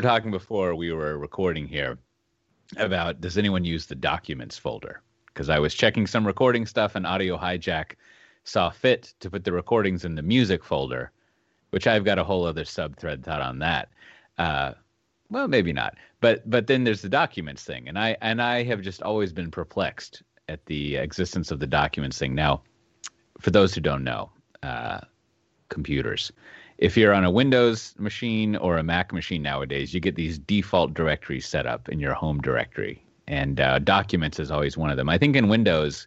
were talking before we were recording here about does anyone use the documents folder? Because I was checking some recording stuff and Audio Hijack saw fit to put the recordings in the music folder, which I've got a whole other sub thread thought on that. Uh, well, maybe not, but but then there's the documents thing, and I and I have just always been perplexed at the existence of the documents thing. Now, for those who don't know, uh, computers, if you're on a Windows machine or a Mac machine nowadays, you get these default directories set up in your home directory, and uh, documents is always one of them. I think in Windows,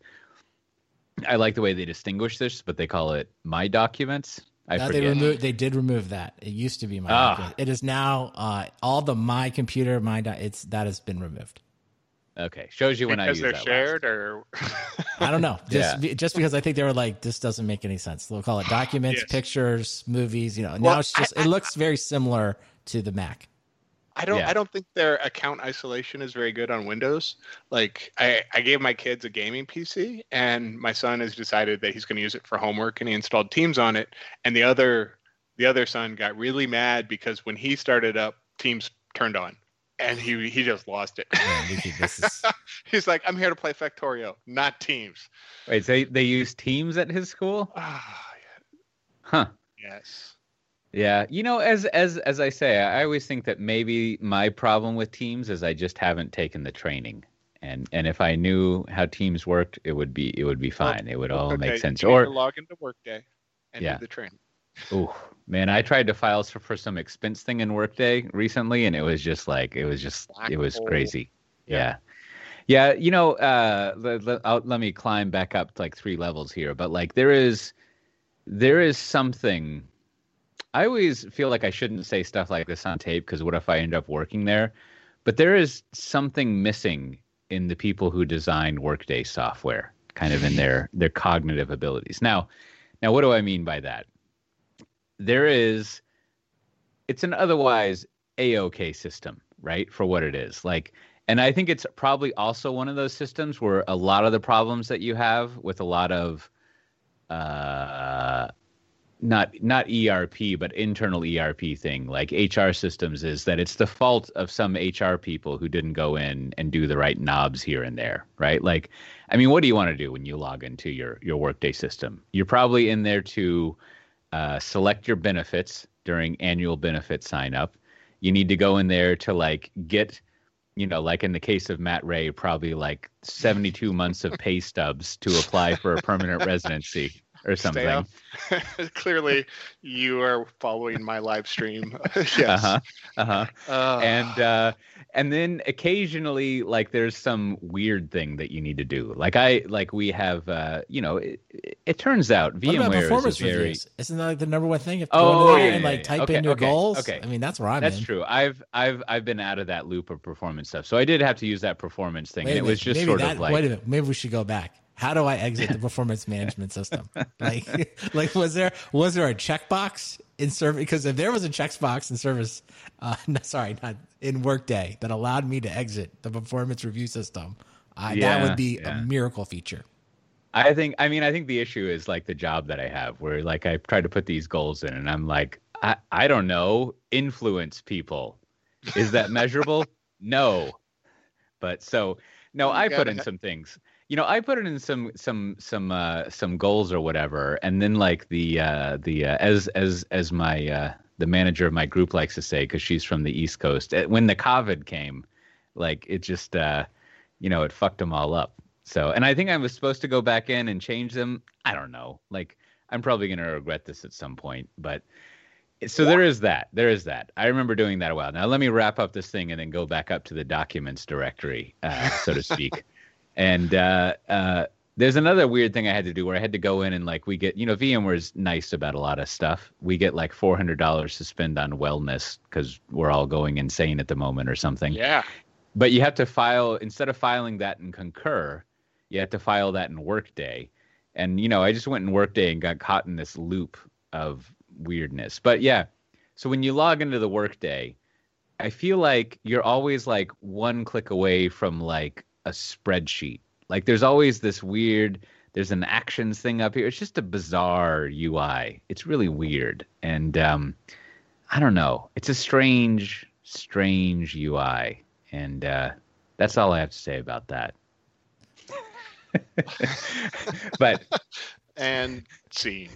I like the way they distinguish this, but they call it My Documents. I No, forget. they removed. They did remove that. It used to be my. Ah. It is now uh, all the my computer. My do- it's that has been removed. Okay, shows you when I because use they're that last. shared, or I don't know. Just Yeah. be- just because I think they were like this doesn't make any sense. They'll call it documents, Yes. pictures, movies. You know. Well, now it's just it looks very similar to the Mac. I don't Yeah. I don't think their account isolation is very good on Windows. Like I, I gave my kids a gaming PC and my son has decided that he's going to use it for homework and he installed Teams on it and the other the other son got really mad because when he started up Teams turned on and he he just lost it. Man, this is- he's like I'm here to play Factorio, not Teams. Wait, so they, use Teams at his school? Ah, Huh. yes. Yeah, you know, as as as I say, I always think that maybe my problem with Teams is I just haven't taken the training, and and if I knew how Teams worked, it would be it would be fine. it would all Okay, make sense. you Or log into Workday and Yeah. do the training. Oh man, I tried to file for, for some expense thing in Workday recently, and it was just like it was just Black it was hole. crazy. Yeah. Yeah. Yeah, you know, uh, let, let, I'll, let me climb back up like three levels here, but like there is, there is something. I always feel like I shouldn't say stuff like this on tape because what if I end up working there? But there is something missing in the people who design Workday software, kind of in their their cognitive abilities. Now, now what do I mean by that? There is, it's an otherwise a-okay system, right? For what it is, like and I think it's probably also one of those systems where a lot of the problems that you have with a lot of uh not not ERP but internal ERP thing like HR systems is that it's the fault of some HR people who didn't go in and do the right knobs here and there, right? Like I mean, what do you want to do when you log into your your workday system? You're probably in there to uh, select your benefits during annual benefit sign up. You need to go in there to like get you know, like in the case of Matt Ray, probably like 72 months of pay stubs to apply for a permanent residency or something. Clearly, you are following my live stream. yes. Uh-huh. Uh-huh. Uh, And uh and then occasionally like there's some weird thing that you need to do. Like I like we have uh you know, it, it, it turns out What about VMware performance is very. Reviews? Isn't that like the number one thing? If Oh, go into there yeah, and like yeah. type Okay, in your okay, goals. okay. I mean, that's where I'm That's in. true. I've I've I've been out of that loop of performance stuff. So I did have to use that performance thing. Wait and a it was just maybe sort that, of like wait a minute, maybe we should go back. How do I exit the performance management system? Like, like was there was there a checkbox in service? Because if there was a checkbox in service, uh, no, sorry, not in Workday that allowed me to exit the performance review system, uh, that would be yeah. a miracle feature. I think I mean I think the issue is like the job that I have where like I try to put these goals in and I'm like I, I don't know influence people is that measurable no but so no I put in some things you know I put it in some some some uh some goals or whatever and then like the uh the uh, as as as my uh the manager of my group likes to say because she's from the east coast eh, when the covid came like it just uh you know it fucked them all up so, and I think I was supposed to go back in and change them. I don't know. Like, I'm probably going to regret this at some point, but so there is that. There is that. I remember doing that a while. Now, let me wrap up this thing and then go back up to the documents directory, uh, so to speak. and uh, uh, there's another weird thing I had to do where I had to go in and like we get, you know, VMware's nice about a lot of stuff. We get like $400 to spend on wellness because we're all going insane at the moment or something yeah. but you have to file instead of filing that in concur you have to file that in workday and you know i just went in workday and got caught in this loop of weirdness but yeah so when you log into the workday i feel like you're always like one click away from like a spreadsheet like there's always this weird there's an actions thing up here it's just a bizarre ui it's really weird and um i don't know it's a strange strange UI, and uh, that's all I have to say about that. but and scene.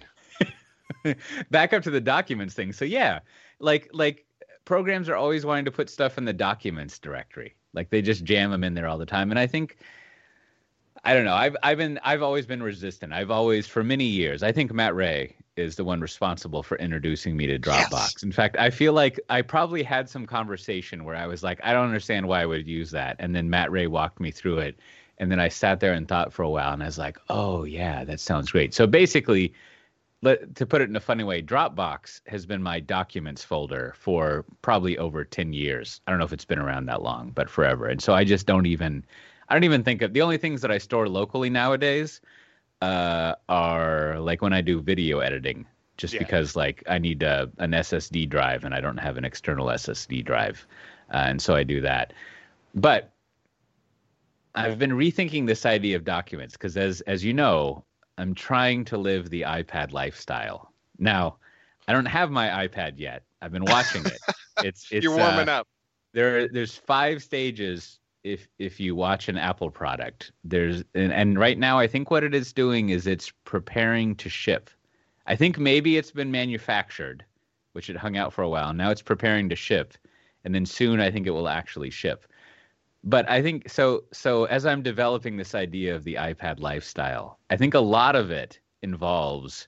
back up to the documents thing. So yeah, like like programs are always wanting to put stuff in the documents directory. Like they just jam them in there all the time. And I think I don't know. I've I've been I've always been resistant. I've always for many years. I think Matt Ray is the one responsible for introducing me to Dropbox. Yes. In fact, I feel like I probably had some conversation where I was like, I don't understand why I would use that. And then Matt Ray walked me through it. And then I sat there and thought for a while and I was like, oh yeah, that sounds great. So basically let, to put it in a funny way, Dropbox has been my documents folder for probably over 10 years. I don't know if it's been around that long, but forever. And so I just don't even, I don't even think of the only things that I store locally nowadays uh, are like when I do video editing, just yeah. because like I need a, uh, an SSD drive and I don't have an external SSD drive. Uh, and so I do that. But I've been rethinking this idea of documents because as as you know, I'm trying to live the iPad lifestyle. Now, I don't have my iPad yet. I've been watching it. It's it's You're warming uh, up. There there's five stages if if you watch an Apple product. There's and, and right now I think what it is doing is it's preparing to ship. I think maybe it's been manufactured, which it hung out for a while. Now it's preparing to ship, and then soon I think it will actually ship but I think so. So as I'm developing this idea of the iPad lifestyle, I think a lot of it involves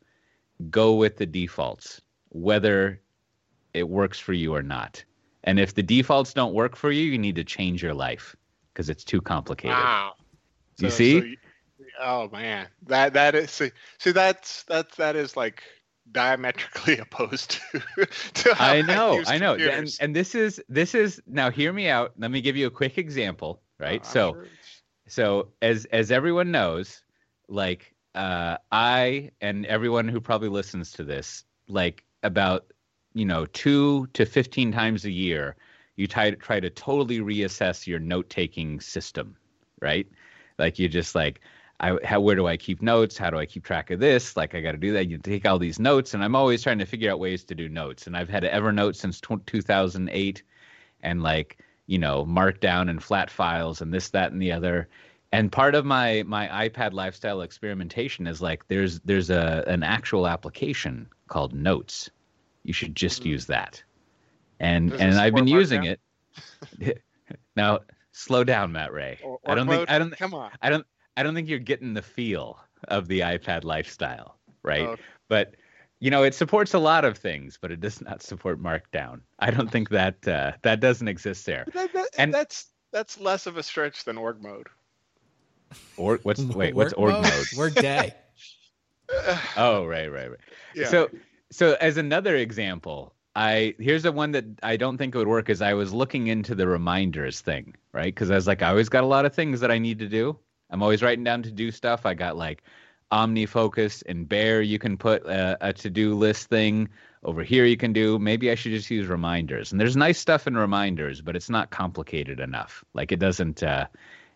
go with the defaults, whether it works for you or not. And if the defaults don't work for you, you need to change your life because it's too complicated. Wow. You see? So you, oh man, that that is see, see that's that's that is like diametrically opposed to, to I know, I, I know. And, and this is this is now hear me out. Let me give you a quick example, right? Uh, so sure. so as as everyone knows, like uh I and everyone who probably listens to this, like about you know, 2 to 15 times a year, you try to try to totally reassess your note-taking system, right? Like you just like I how where do I keep notes? How do I keep track of this? Like I got to do that. You take all these notes, and I'm always trying to figure out ways to do notes. And I've had Evernote since t- 2008, and like you know Markdown and flat files and this, that, and the other. And part of my my iPad lifestyle experimentation is like there's there's a an actual application called Notes. You should just mm-hmm. use that. And Does and I've been using it. now slow down, Matt Ray. Or, or I don't mode? think I don't come on. I don't I don't think you're getting the feel of the iPad lifestyle, right? Oh. But you know, it supports a lot of things, but it does not support Markdown. I don't think that uh, that doesn't exist there. That, that, and that's that's less of a stretch than org mode. Or what's wait? What's org mode? mode? Work day. oh right, right, right. Yeah. So so as another example, I here's the one that I don't think would work. Is I was looking into the reminders thing, right? Because I was like, I always got a lot of things that I need to do, I'm always writing down to do stuff. I got like OmniFocus and Bear. You can put a, a to do list thing over here. You can do. Maybe I should just use reminders. And there's nice stuff in reminders, but it's not complicated enough. Like it doesn't. Uh,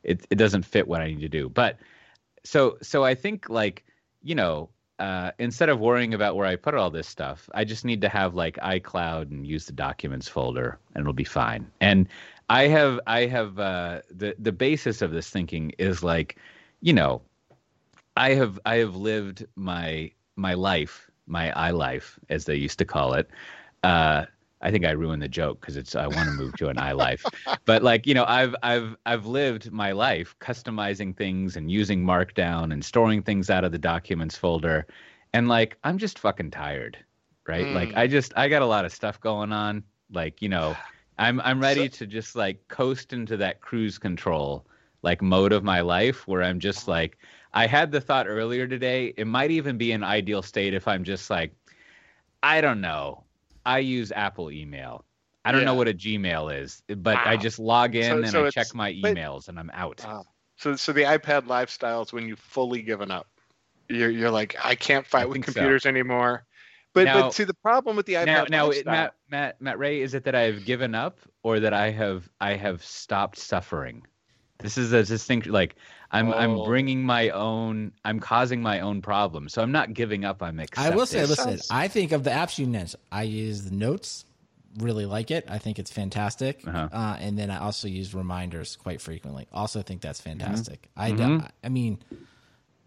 it it doesn't fit what I need to do. But so so I think like you know uh, instead of worrying about where I put all this stuff, I just need to have like iCloud and use the documents folder, and it'll be fine. And I have I have uh, the the basis of this thinking is like, you know, I have I have lived my my life, my i life, as they used to call it. Uh, I think I ruined the joke because it's I want to move to an i life, but like you know I've I've I've lived my life customizing things and using Markdown and storing things out of the documents folder, and like I'm just fucking tired, right? Mm. Like I just I got a lot of stuff going on, like you know I'm I'm ready so, to just like coast into that cruise control like mode of my life where I'm just uh-huh. like I had the thought earlier today, it might even be an ideal state if I'm just like I don't know. I use Apple email. I don't yeah. know what a Gmail is, but wow. I just log in so, and so I check my emails and I'm out. Wow. So so the iPad lifestyle is when you've fully given up. You're you're like I can't fight I with computers so. anymore. But now, but see the problem with the iPad now, now it, Matt Matt Matt Ray is it that I've given up or that I have I have stopped suffering? This is a distinct like I'm oh. I'm bringing my own I'm causing my own problem. So I'm not giving up. I'm accepting. I will say, listen, I think of the apps you mentioned. I use the Notes, really like it. I think it's fantastic. Uh-huh. Uh, and then I also use reminders quite frequently. Also think that's fantastic. I, Mhm. I mean,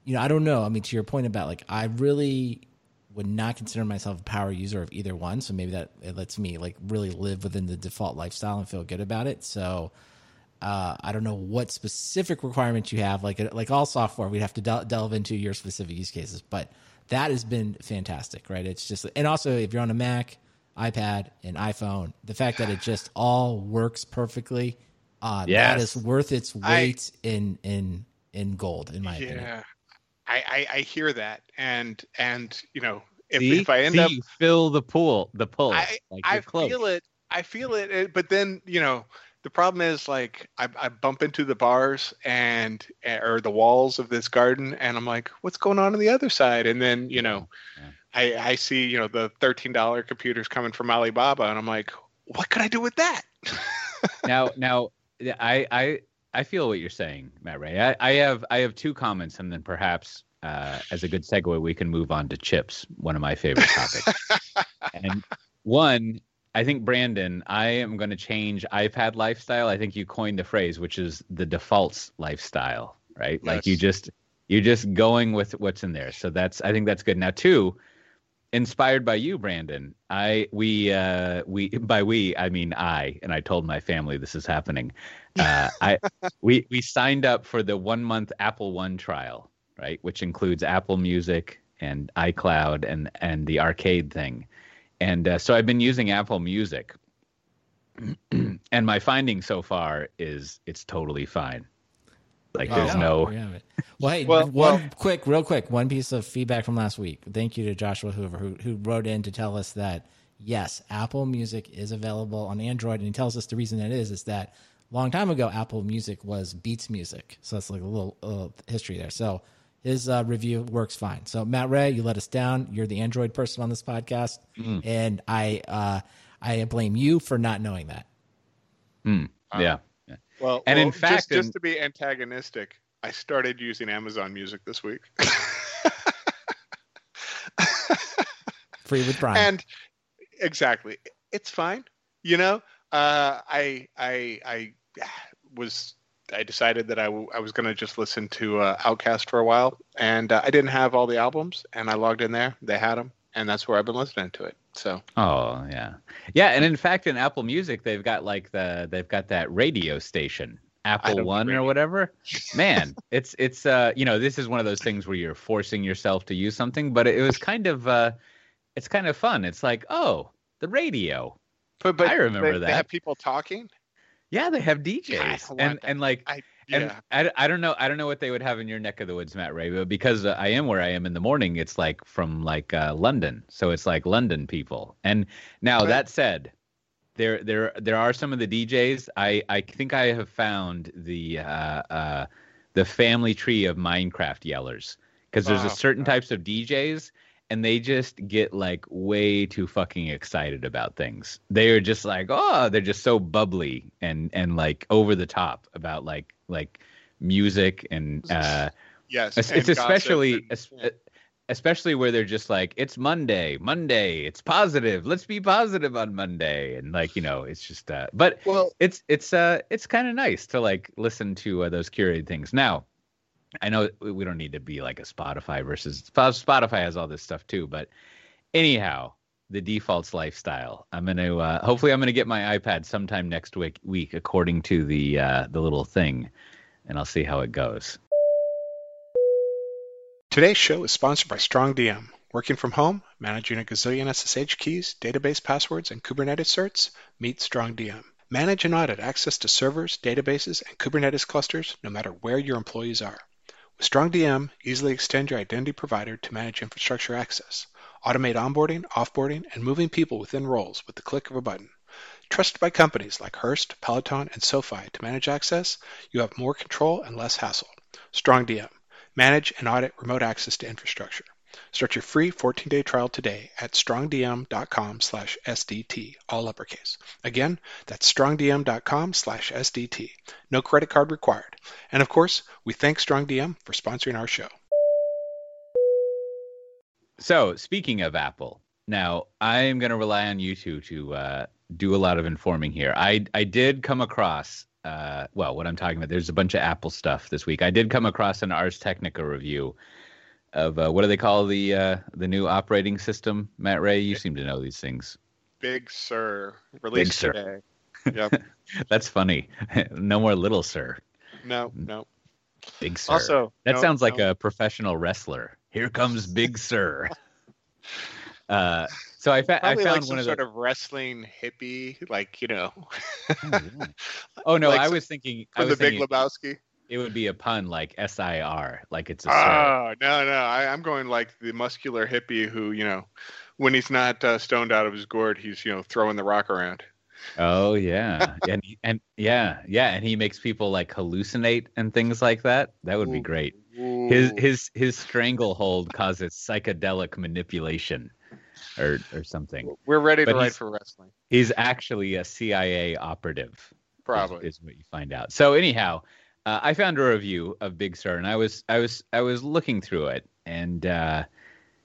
you know, I don't know. I mean, to your point about like, I really would not consider myself a power user of either one. So maybe that it lets me like really live within the default lifestyle and feel good about it. So uh, I don't know what specific requirements you have. Like like all software, we'd have to del- delve into your specific use cases. But that has been fantastic, right? It's just and also if you're on a Mac, iPad, and iPhone, the fact that it just all works perfectly, uh, that Yes. is worth its I- weight in in in gold, in my opinion. I, I I hear that, and and you know if, See? if I end See, up fill the pool, the pull. I- like I feel it. I feel it. But then, you know, the problem is like I, I bump into the bars and eh, or the walls of this garden, and I'm like, what's going on on the other side? And then, you know, Yeah. I I see you know the thirteen dollar computers coming from Alibaba, and I'm like, what could I do with that? now now I I I feel what you're saying, Matt Ray. I, I have I have two comments, and then perhaps uh, as a good segue, we can move on to chips, one of my favorite topics. and one, I think Brandon, I am going to change iPad lifestyle. I think you coined the phrase, which is the defaults lifestyle, right? Like you just you're just going with what's in there. So that's I think that's good. Now two, inspired by you, Brandon. I we uh we by we I mean I and I told my family this is happening. Uh, I we we signed up for the one month Apple One trial, right, which includes Apple Music and iCloud and and the arcade thing, and uh, so I've been using Apple Music, and my finding so far is it's totally fine. Like Oh, there's yeah, no it. Well, hey, Well- one well- quick, real quick, one piece of feedback from last week. Thank you to Joshua Hoover who who wrote in to tell us that yes, Apple Music is available on Android, and he tells us the reason that is is that a long time ago Apple Music was Beats Music, so that's like a little uh, history there. So his uh, review works fine. So Matt Ray, you let us down. You're the Android person on this podcast, Mm. and I uh, I blame you for not knowing that. Hmm, yeah. Well, And in fact, just, just in- to be antagonistic, I started using Amazon Music this week. Free with Prime. and exactly it's fine you know uh i i i was i decided that I, w- I was going to just listen to uh, OutKast for a while and uh, i didn't have all the albums and i logged in there they had them and that's where i've been listening to it so Oh yeah, yeah. And in fact, in Apple Music, they've got like the they've got that radio station, Apple One or whatever. Man, it's it's uh you know this is one of those things where you're forcing yourself to use something, but it was kind of uh it's kind of fun. It's like oh the radio. but but I remember they, that. they have people talking Yeah, they have DJs I and that. and like i and yeah I, I don't know I don't know what they would have in your neck of the woods, Matt Ray, but because uh, I am where I am in the morning, it's like from like uh, London, so it's like London people. And now Right. that said, there there there are some of the DJs. I I think I have found the uh, uh, the family tree of Minecraft yellers because there's Oh, a certain types of DJs. And they just get like way too fucking excited about things. They are just like, oh, they're just so bubbly and and like over the top about like like music and uh yes it's, it's especially and- yeah. especially where they're just like it's monday monday it's positive let's be positive on monday. And like you know it's just uh but well it's it's uh it's kind of nice to like listen to uh, those curated things. Now i know we we don't need to be like a spotify versus spotify has all this stuff too but anyhow the defaults lifestyle i'm gonna uh, hopefully i'm gonna get my ipad sometime next week week according to the uh the little thing and i'll see how it goes Today's show is sponsored by StrongDM. Working from home, managing a gazillion SSH keys, database passwords, and Kubernetes certs? Meet StrongDM. Manage and audit access to servers, databases, and Kubernetes clusters no matter where your employees are. With StrongDM, easily extend your identity provider to manage infrastructure access. Automate onboarding, offboarding, and moving people within roles with the click of a button. Trusted by companies like Hearst, Peloton, and SoFi to manage access, you have more control and less hassle. StrongDM. Manage and audit remote access to infrastructure. Start your free 14-day trial today at strongdm.com slash SDT, all uppercase. Again, that's strongdm.com slash SDT. No credit card required. And of course, we thank StrongDM for sponsoring our show. So, speaking of Apple, now I am going to rely on you two to uh, do a lot of informing here. I I did come across uh, well, what I'm talking about. There's a bunch of Apple stuff this week. I did come across an Ars Technica review of uh, what do they call the uh, the new operating system? Matt Ray, you seem to know these things. Big Sir released Big Sur. today. Yep. That's funny. no more Little Sir, no, no. Big Sir. Also, that no, sounds like no. a professional wrestler. Here comes Big Sir. uh, so I, fa- I found like some one of sort the. of wrestling hippie, like you know, Oh no, like I was thinking. I was the Big Lebowski. it would be a pun like S I R, like it's a sir. Oh no, no, I, I'm going like the muscular hippie who, you know, when he's not uh, stoned out of his gourd, he's you know throwing the rock around. Oh yeah, and and yeah, yeah, and he makes people like hallucinate and things like that. That would be great. His Ooh. his his stranglehold causes psychedelic manipulation, or or something. We're ready but to write for wrestling. He's actually a CIA operative. is- Probably. is, what you find out. So anyhow, uh, I found a review of Big Star, and I was I was I was looking through it, and uh,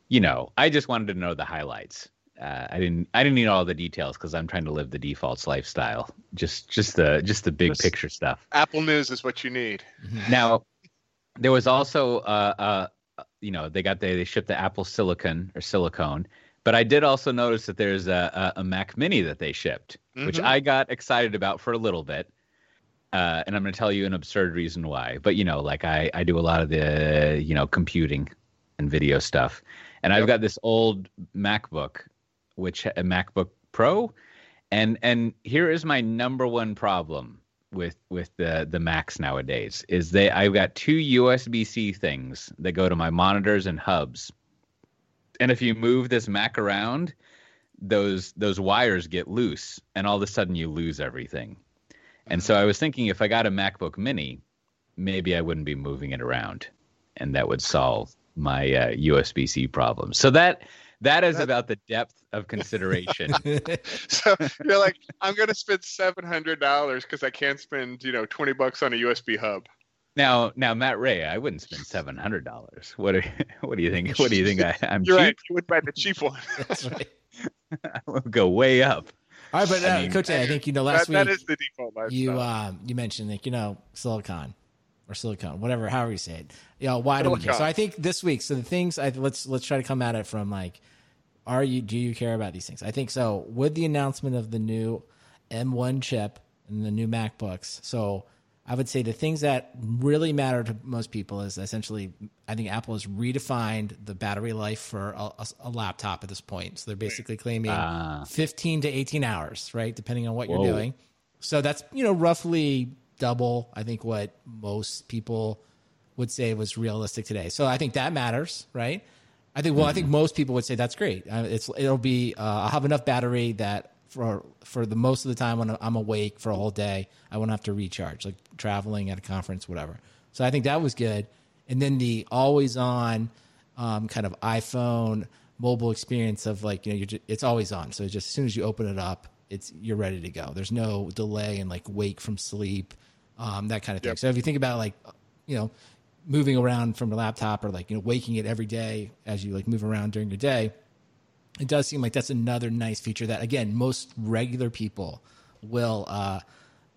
you know, I just wanted to know the highlights. Uh, I didn't I didn't need all the details because I'm trying to live the defaults lifestyle. Just just the just the big Just- picture stuff. Apple News is what you need. Now, there was also, uh, uh, you know, they got the, they shipped the Apple Silicon or silicone, but I did also notice that there's a, a, a Mac Mini that they shipped, which Mhm. I got excited about for a little bit. Uh, and I'm going to tell you an absurd reason why. But you know, like I, I do a lot of the, you know, computing and video stuff, and I've got this old MacBook, which a MacBook Pro, and and here is my number one problem with with the the Macs nowadays is they I've got two USB C things that go to my monitors and hubs, and if you move this Mac around, those those wires get loose, and all of a sudden you lose everything. And so I was thinking if I got a MacBook Mini, maybe I wouldn't be moving it around, and that would solve my uh, USB C problem. So that that is That- about the depth of consideration. So you're like, I'm gonna spend seven hundred dollars because I can't spend, you know, twenty bucks on a USB hub. now, now, Matt Ray, I wouldn't spend seven hundred dollars. What do what do you think? What do you think? I, I'm You're cheap. right. You would buy the cheap one. That's right. I will go way up. All right, but uh, I mean- Coach, A, I think you know That, last that week is the default lifestyle. you um you mentioned like you know silicon or silicone, whatever, however you say it. You know, why do we care? So I think this week, so the things I let's let's try to come at it from like, are you do you care about these things? I think so. With the announcement of the new M1 chip and the new MacBooks, so I would say the things that really matter to most people is essentially, I think Apple has redefined the battery life for a, a- a laptop at this point. So they're basically claiming Ah. 15 to 18 hours, right? Depending on what Whoa. you're doing. So that's, you know, roughly double, I think, what most people would say was realistic today. So I think that matters, right? I think, well, I think most people would say that's great. Uh, it's, it'll be, uh, I'll have enough battery that for, for the most of the time when I'm awake for a whole day, I won't have to recharge, like traveling at a conference, whatever. So I think that was good. And then the always on um, kind of iPhone mobile experience of like, you know, you're just, it's always on. So just as soon as you open it up, it's, you're ready to go. There's no delay and like wake from sleep, um, that kind of thing. Yep. So if you think about like, you know, moving around from the laptop or like, you know, waking it every day as you like move around during the day, it does seem like that's another nice feature that again most regular people will uh,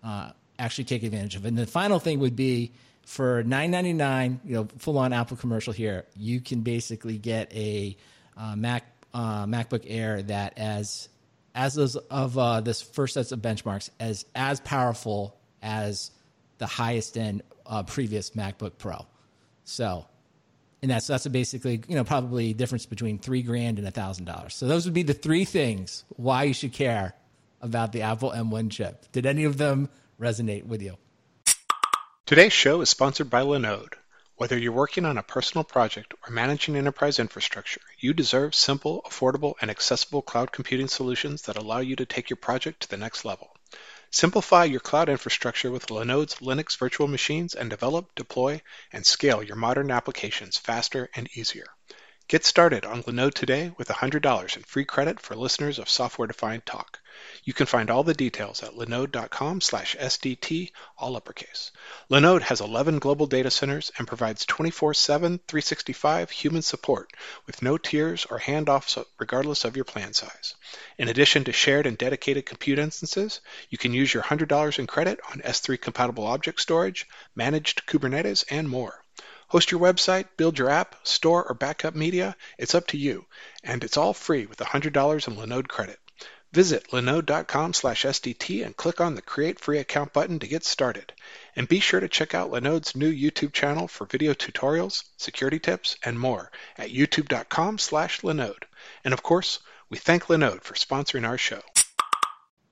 uh, actually take advantage of. And the final thing would be for nine ninety nine, you know, full on Apple commercial here. You can basically get a uh, Mac uh, MacBook Air that as as those of uh, this first sets of benchmarks as as powerful as the highest end uh, previous MacBook Pro. So and that's that's basically you know probably difference between three grand and a thousand dollars. So those would be the three things why you should care about the Apple M1 chip. Did any of them resonate with you? Today's show is sponsored by Linode. Whether you're working on a personal project or managing enterprise infrastructure, you deserve simple, affordable, and accessible cloud computing solutions that allow you to take your project to the next level. Simplify your cloud infrastructure with Linode's Linux virtual machines and develop, deploy, and scale your modern applications faster and easier. Get started on Linode today with $100 in free credit for listeners of Software Defined Talk. You can find all the details at linode.com slash SDT, all uppercase. Linode has 11 global data centers and provides 24-7, 365 human support with no tiers or handoffs regardless of your plan size. In addition to shared and dedicated compute instances, you can use your $100 in credit on S3 compatible object storage, managed Kubernetes, and more. Host your website, build your app, store or backup media. It's up to you. And it's all free with $100 in Linode credit. Visit linode.com slash SDT and click on the Create Free Account button to get started. And be sure to check out Linode's new YouTube channel for video tutorials, security tips, and more at youtube.com slash Linode. And of course, we thank Linode for sponsoring our show.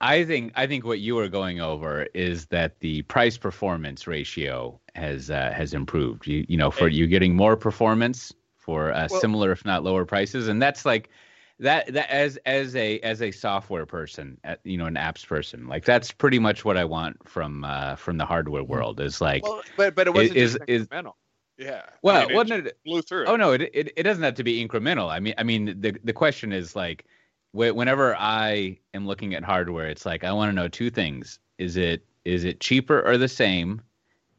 I think I think what you were going over is that the price performance ratio has uh, has improved. You you know for you getting more performance for uh, well, similar if not lower prices, and that's like that that as as a as a software person, uh, you know, an apps person, like that's pretty much what I want from uh, from the hardware hmm. world. Is like, well, but but it wasn't is, is incremental. Yeah. Well, I mean, wasn't it blew through? Oh no, it, it it doesn't have to be incremental. I mean, I mean the the question is like whenever I am looking at hardware, it's like I want to know two things: is it is it cheaper or the same,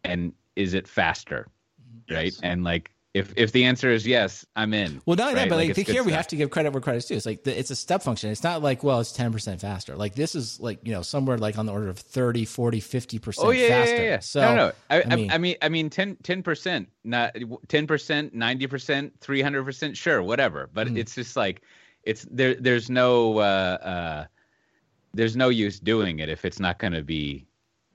and is it faster, yes. right? And like if if the answer is yes, I'm in. Well, not right? that, but like, like here we have to give credit where credit's due. It's like the, it's a step function. It's not like well, it's ten percent faster. Like this is like you know somewhere like on the order of 30, 40, 50 percent. Oh yeah, faster. yeah, yeah. So no, no. I, I, mean, I mean, I mean, 10 percent, not ten percent, ninety percent, three hundred percent. Sure, whatever. But mm-hmm. it's just like it's there. There's no uh, uh, there's no use doing it if it's not going to be,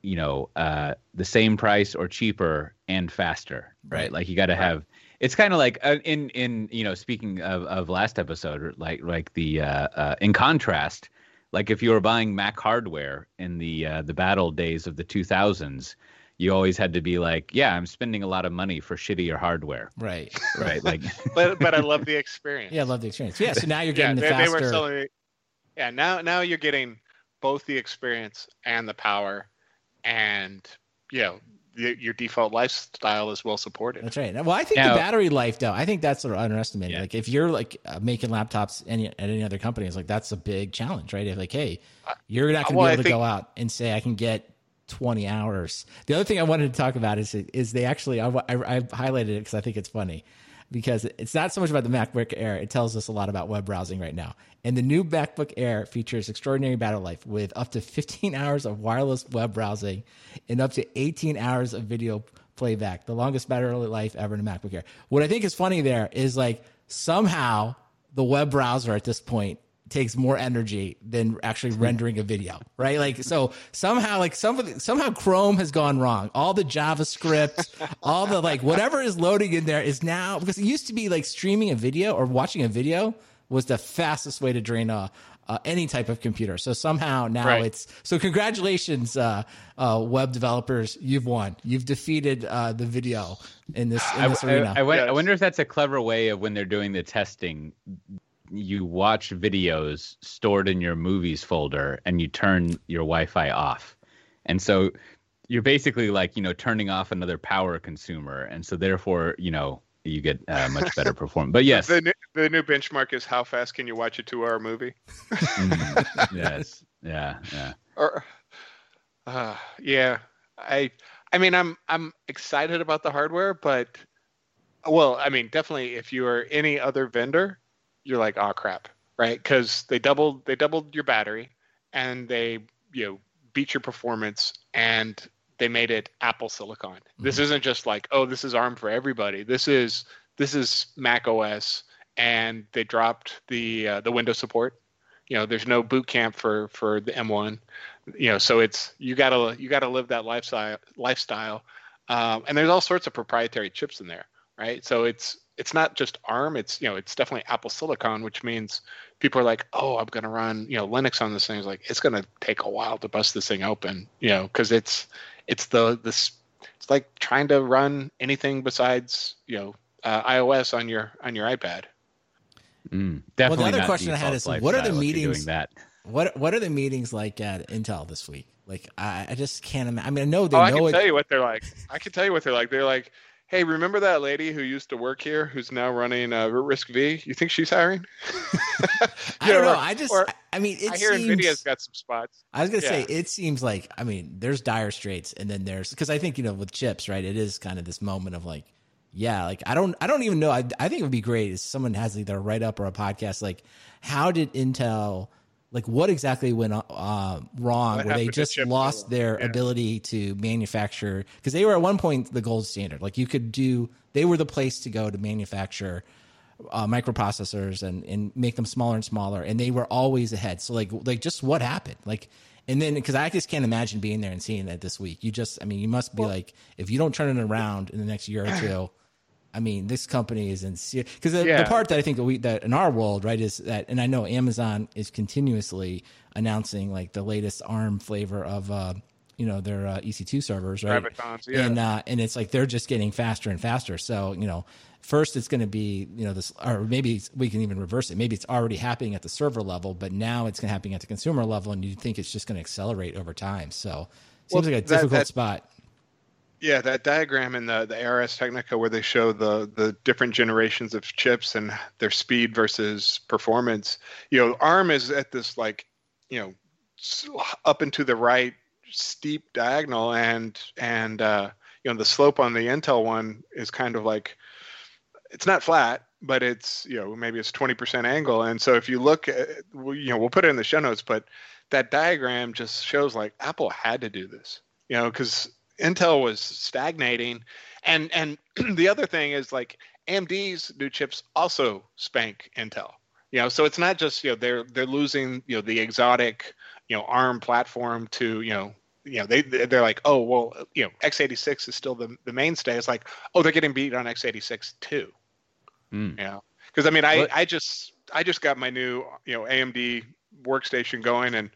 you know, uh, the same price or cheaper and faster, right? right. Like you got to right. have. It's kind of like uh, in in you know speaking of, of last episode, like like the uh, uh, in contrast, like if you were buying Mac hardware in the uh, the battle days of the 2000s, you always had to be like, yeah, I'm spending a lot of money for shittier hardware. Right. Right. Like, but but I love the experience. Yeah, I love the experience. Yeah. So now you're getting yeah, the they, faster. They were selling, yeah. Now now you're getting both the experience and the power, and you know your default lifestyle is well supported. That's right. Well, I think now, the battery life, though, I think that's sort of underestimated. Yeah. Like if you're like uh, making laptops any, at any other company, it's like that's a big challenge, right? If like, hey, you're not going to well, be able to go out and say I can get 20 hours. The other thing I wanted to talk about is is they actually I, I, I highlighted it because I think it's funny because it's not so much about the MacBook Air. It tells us a lot about web browsing right now. And the new MacBook Air features extraordinary battery life with up to 15 hours of wireless web browsing and up to 18 hours of video playback. The longest battery life ever in a MacBook Air. What I think is funny there is like somehow the web browser at this point takes more energy than actually rendering a video, right? Like so somehow like some somehow Chrome has gone wrong. All the JavaScript, all the like whatever is loading in there is now because it used to be like streaming a video or watching a video was the fastest way to drain a uh, any type of computer. So somehow now right. it's so congratulations, uh, uh, web developers, you've won. You've defeated uh, the video in this, in this I, arena. I, I. I, wonder if that's a clever way of when they're doing the testing you watch videos stored in your movies folder and you turn your Wi-Fi off. And so you're basically like, you know, turning off another power consumer. And so therefore, you know, you get uh, much better performance. But yes, the new, the new benchmark is how fast can you watch a two-hour movie? mm, yes, yeah, yeah. Or, uh, yeah, I, I mean, I'm I'm excited about the hardware, but well, I mean, definitely if you are any other vendor, you're like, oh crap, right? Because they doubled they doubled your battery, and they you know beat your performance, and they made it Apple Silicon. Mm-hmm. This isn't just like, oh, this is ARM for everybody. This is this is Mac OS, and they dropped the uh, the Windows support. You know, there's no boot camp for for the M1. You know, so it's you gotta you gotta live that lifestyle lifestyle. Um, and there's all sorts of proprietary chips in there, right? So it's it's not just ARM. It's you know it's definitely Apple Silicon, which means people are like, oh, I'm going to run you know Linux on this thing. It's like it's going to take a while to bust this thing open, you know, because it's it's the this it's like trying to run anything besides you know uh, iOS on your on your iPad. Mm, definitely. Well, the other question I had is, what are the meetings? That. What what are the meetings like at Intel this week? Like I, I just can't imagine. I mean, I know they oh, know. I can it. tell you what they're like. I can tell you what they're like. They're like, Hey, remember that lady who used to work here who's now running uh, RISC-V? You think she's hiring? I don't know. I just, or, I mean, it I hear seems, Nvidia's got some spots. I was gonna say it seems like I mean, there's dire straits, and then there's because I think you know with chips, right? It is kind of this moment of like, yeah, like I don't, I don't even know. I, I think it would be great if someone has either a write up or a podcast. Like, how did Intel, like, what exactly went uh, wrong? What where they just lost their Yeah. ability to manufacture because they were at one point the gold standard. Like, you could do, they were the place to go to manufacture uh, microprocessors and and make them smaller and smaller, and they were always ahead. So like like just what happened? Like, and then because I just can't imagine being there and seeing that this week. You just I mean you must be like if you don't turn it around in the next year or two. I mean, this company is in because the, the part that I think that we that in our world, right, is that, and I know Amazon is continuously announcing like the latest ARM flavor of, uh, you know, their uh, EC2 servers, right? Yeah. And uh, and it's like they're just getting faster and faster. So you know, first it's going to be you know this, or maybe we can even reverse it. Maybe it's already happening at the server level, but now it's going to happen at the consumer level, and you think it's just going to accelerate over time. So it seems Well, like a that- difficult that- spot. Yeah, that diagram in the the ARS Technica where they show the the different generations of chips and their speed versus performance. You know, ARM is at this like, you know, up and to the right steep diagonal, and and uh, you know the slope on the Intel one is kind of like, it's not flat, but it's you know maybe it's twenty percent angle. And so if you look at, you know, we'll put it in the show notes, but that diagram just shows like Apple had to do this, you know, because Intel was stagnating, and and the other thing is like AMD's new chips also spank Intel. You know, so it's not just you know they're they're losing you know the exotic you know ARM platform to you know you know they they're like oh well you know x86 is still the the mainstay. It's like oh they're getting beat on x86 too. Hmm. You know, because I mean I What- I just I just got my new you know AMD workstation going and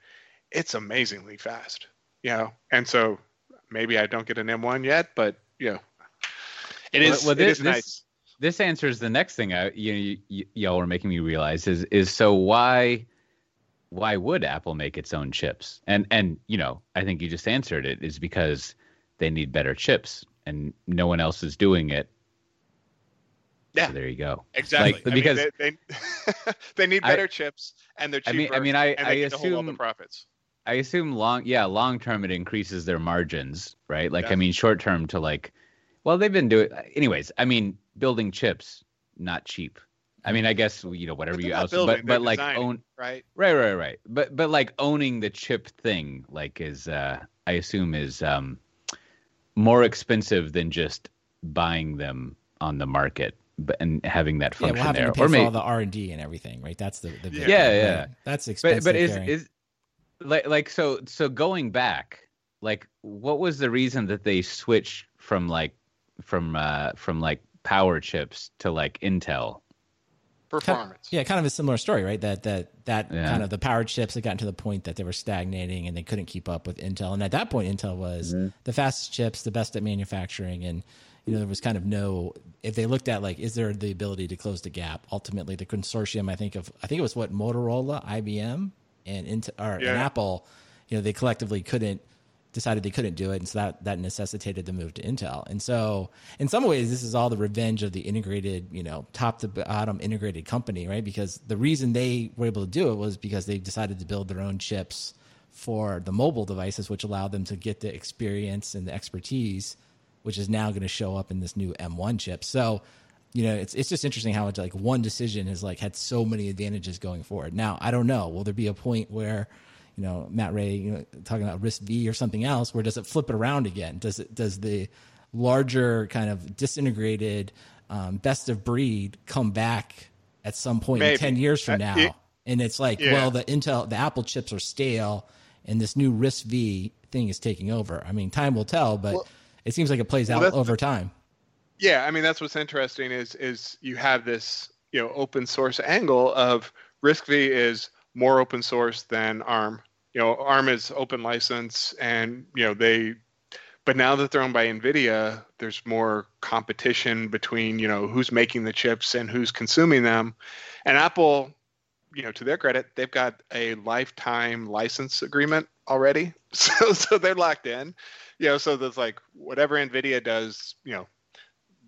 it's amazingly fast. You know, and so maybe I don't get an M1 yet, but you know, it Well, well, this- is this- nice. this answers the next thing I you, you y'all were making me realize is is so why why would Apple make its own chips? And and you know, I think you just answered it is because they need better chips and no one else is doing it. Yeah. So there you go. Exactly. Like, I mean, because- they, they, they need I- better chips and they're I mean I mean I I get to hold all the profits. I assume long yeah, long term it increases their margins, right? Like I mean short term to like well they've been doing anyways, I mean building chips not cheap. I mean I guess you know whatever But you they're not else building, but but like designing, own right? Right, right, right. But but like owning the chip thing, like is uh I assume is um more expensive than just buying them on the market but and having that Yeah, function we'll have there. to pay Or for maybe all the R and D and everything, right? That's the, the Yeah. Yeah, yeah. That's expensive. but but is is like like so so going back, like what was the reason that they switched from like from uh from like power chips to like Intel? Performance. Yeah, kind of a similar story, right? That that that Yeah. kind of the power chips had gotten to the point that they were stagnating and they couldn't keep up with Intel. And at that point, Intel was Mm-hmm. the fastest chips, the best at manufacturing, and you know there was kind of no. If they looked at like, is there the ability to close the gap? Ultimately, the consortium, I think of, I think it was what Motorola, IBM, and Intel or and Apple. You know, they collectively couldn't decided they couldn't do it, and so that that necessitated the move to Intel. And so, in some ways, this is all the revenge of the integrated, you know, top to bottom integrated company, right? Because the reason they were able to do it was because they decided to build their own chips for the mobile devices, which allowed them to get the experience and the expertise, which is now going to show up in this new M1 chip. So. You know, it's it's just interesting how it's like one decision has like had so many advantages going forward. Now, I don't know. Will there be a point where you know Matt Ray you know talking about RISC-V or something else where does it flip it around again does it does the larger kind of disintegrated um, best of breed come back at some point in 10 years from Uh, now it- and it's like Yeah. well the Intel the Apple chips are stale and this new RISC-V thing is taking over I mean time will tell but Well- it seems like it plays well, out over time Yeah, I mean that's what's interesting is is you have this you know open source angle of RISC-V is more open source than ARM. You know, ARM is open license, and you know they, but now that they're owned by NVIDIA, there's more competition between you know who's making the chips and who's consuming them, and Apple, you know, to their credit, they've got a lifetime license agreement already, so so they're locked in. You know, so there's like whatever NVIDIA does, you know,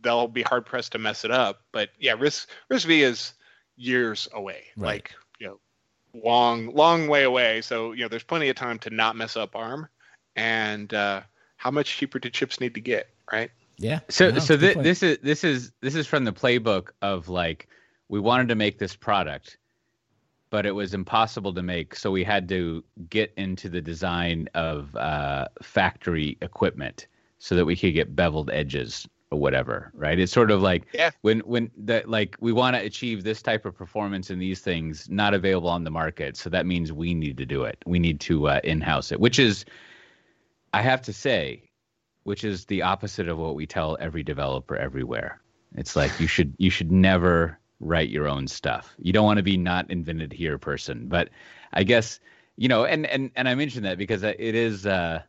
they'll be hard pressed to mess it up. But yeah, risk RISC-V is years away. Right. Like you know, long, long way away. So you know, there's plenty of time to not mess up ARM. And uh, how much cheaper do chips need to get, right? Yeah. So No, so good thi- point. this is this is this is from the playbook of like we wanted to make this product, but it was impossible to make, so we had to get into the design of uh, factory equipment so that we could get beveled edges or whatever. Right? It's sort of like Yeah. when when that like we want to achieve this type of performance in these things not available on the market, so that means we need to do it. We need to uh, in-house it, which is, I have to say, which is the opposite of what we tell every developer everywhere. It's like you should you should never write your own stuff. You don't want to be not invented here person. But I guess you know, and and and I mentioned that because it is. Uh,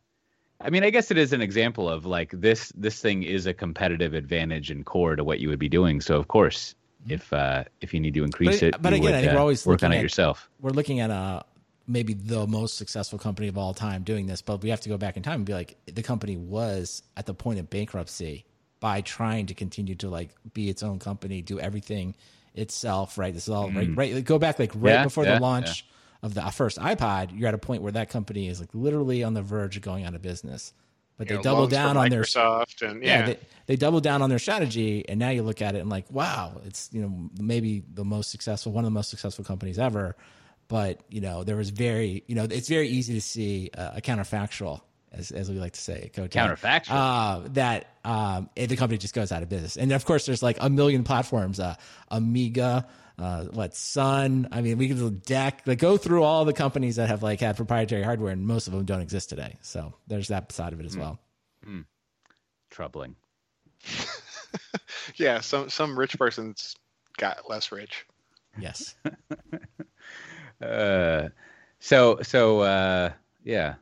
I mean, I guess it is an example of like this. This thing is a competitive advantage and core to what you would be doing. So of course, if uh, if you need to increase But- it, but again, would, I think uh, we're always work on looking it yourself. we're looking at uh maybe the most successful company of all time doing this, but we have to go back in time and be like, the company was at the point of bankruptcy by trying to continue to like be its own company, do everything itself. Right? This is all right. Right. Go back like right. Yeah, before yeah, the launch of the first iPod. You're at a point where that company is like literally on the verge of going out of business. But You they know, double down from on their Microsoft and yeah, yeah, they, they double down on their strategy and now you look at it and like wow it's you know maybe the most successful one of the most successful companies ever but you know there was very you know it's very easy to see uh, a counterfactual as, as we like to say Coach, Counterfactual. uh, that um, the company just goes out of business and of course there's like a million platforms uh, amiga uh, what sun? I mean we could deck. Like go through all the companies that have like had proprietary hardware and most of them don't exist today. So there's that side of it as well. Troubling. yeah. Some some rich person's got less rich. yes. Uh, so so uh, yeah,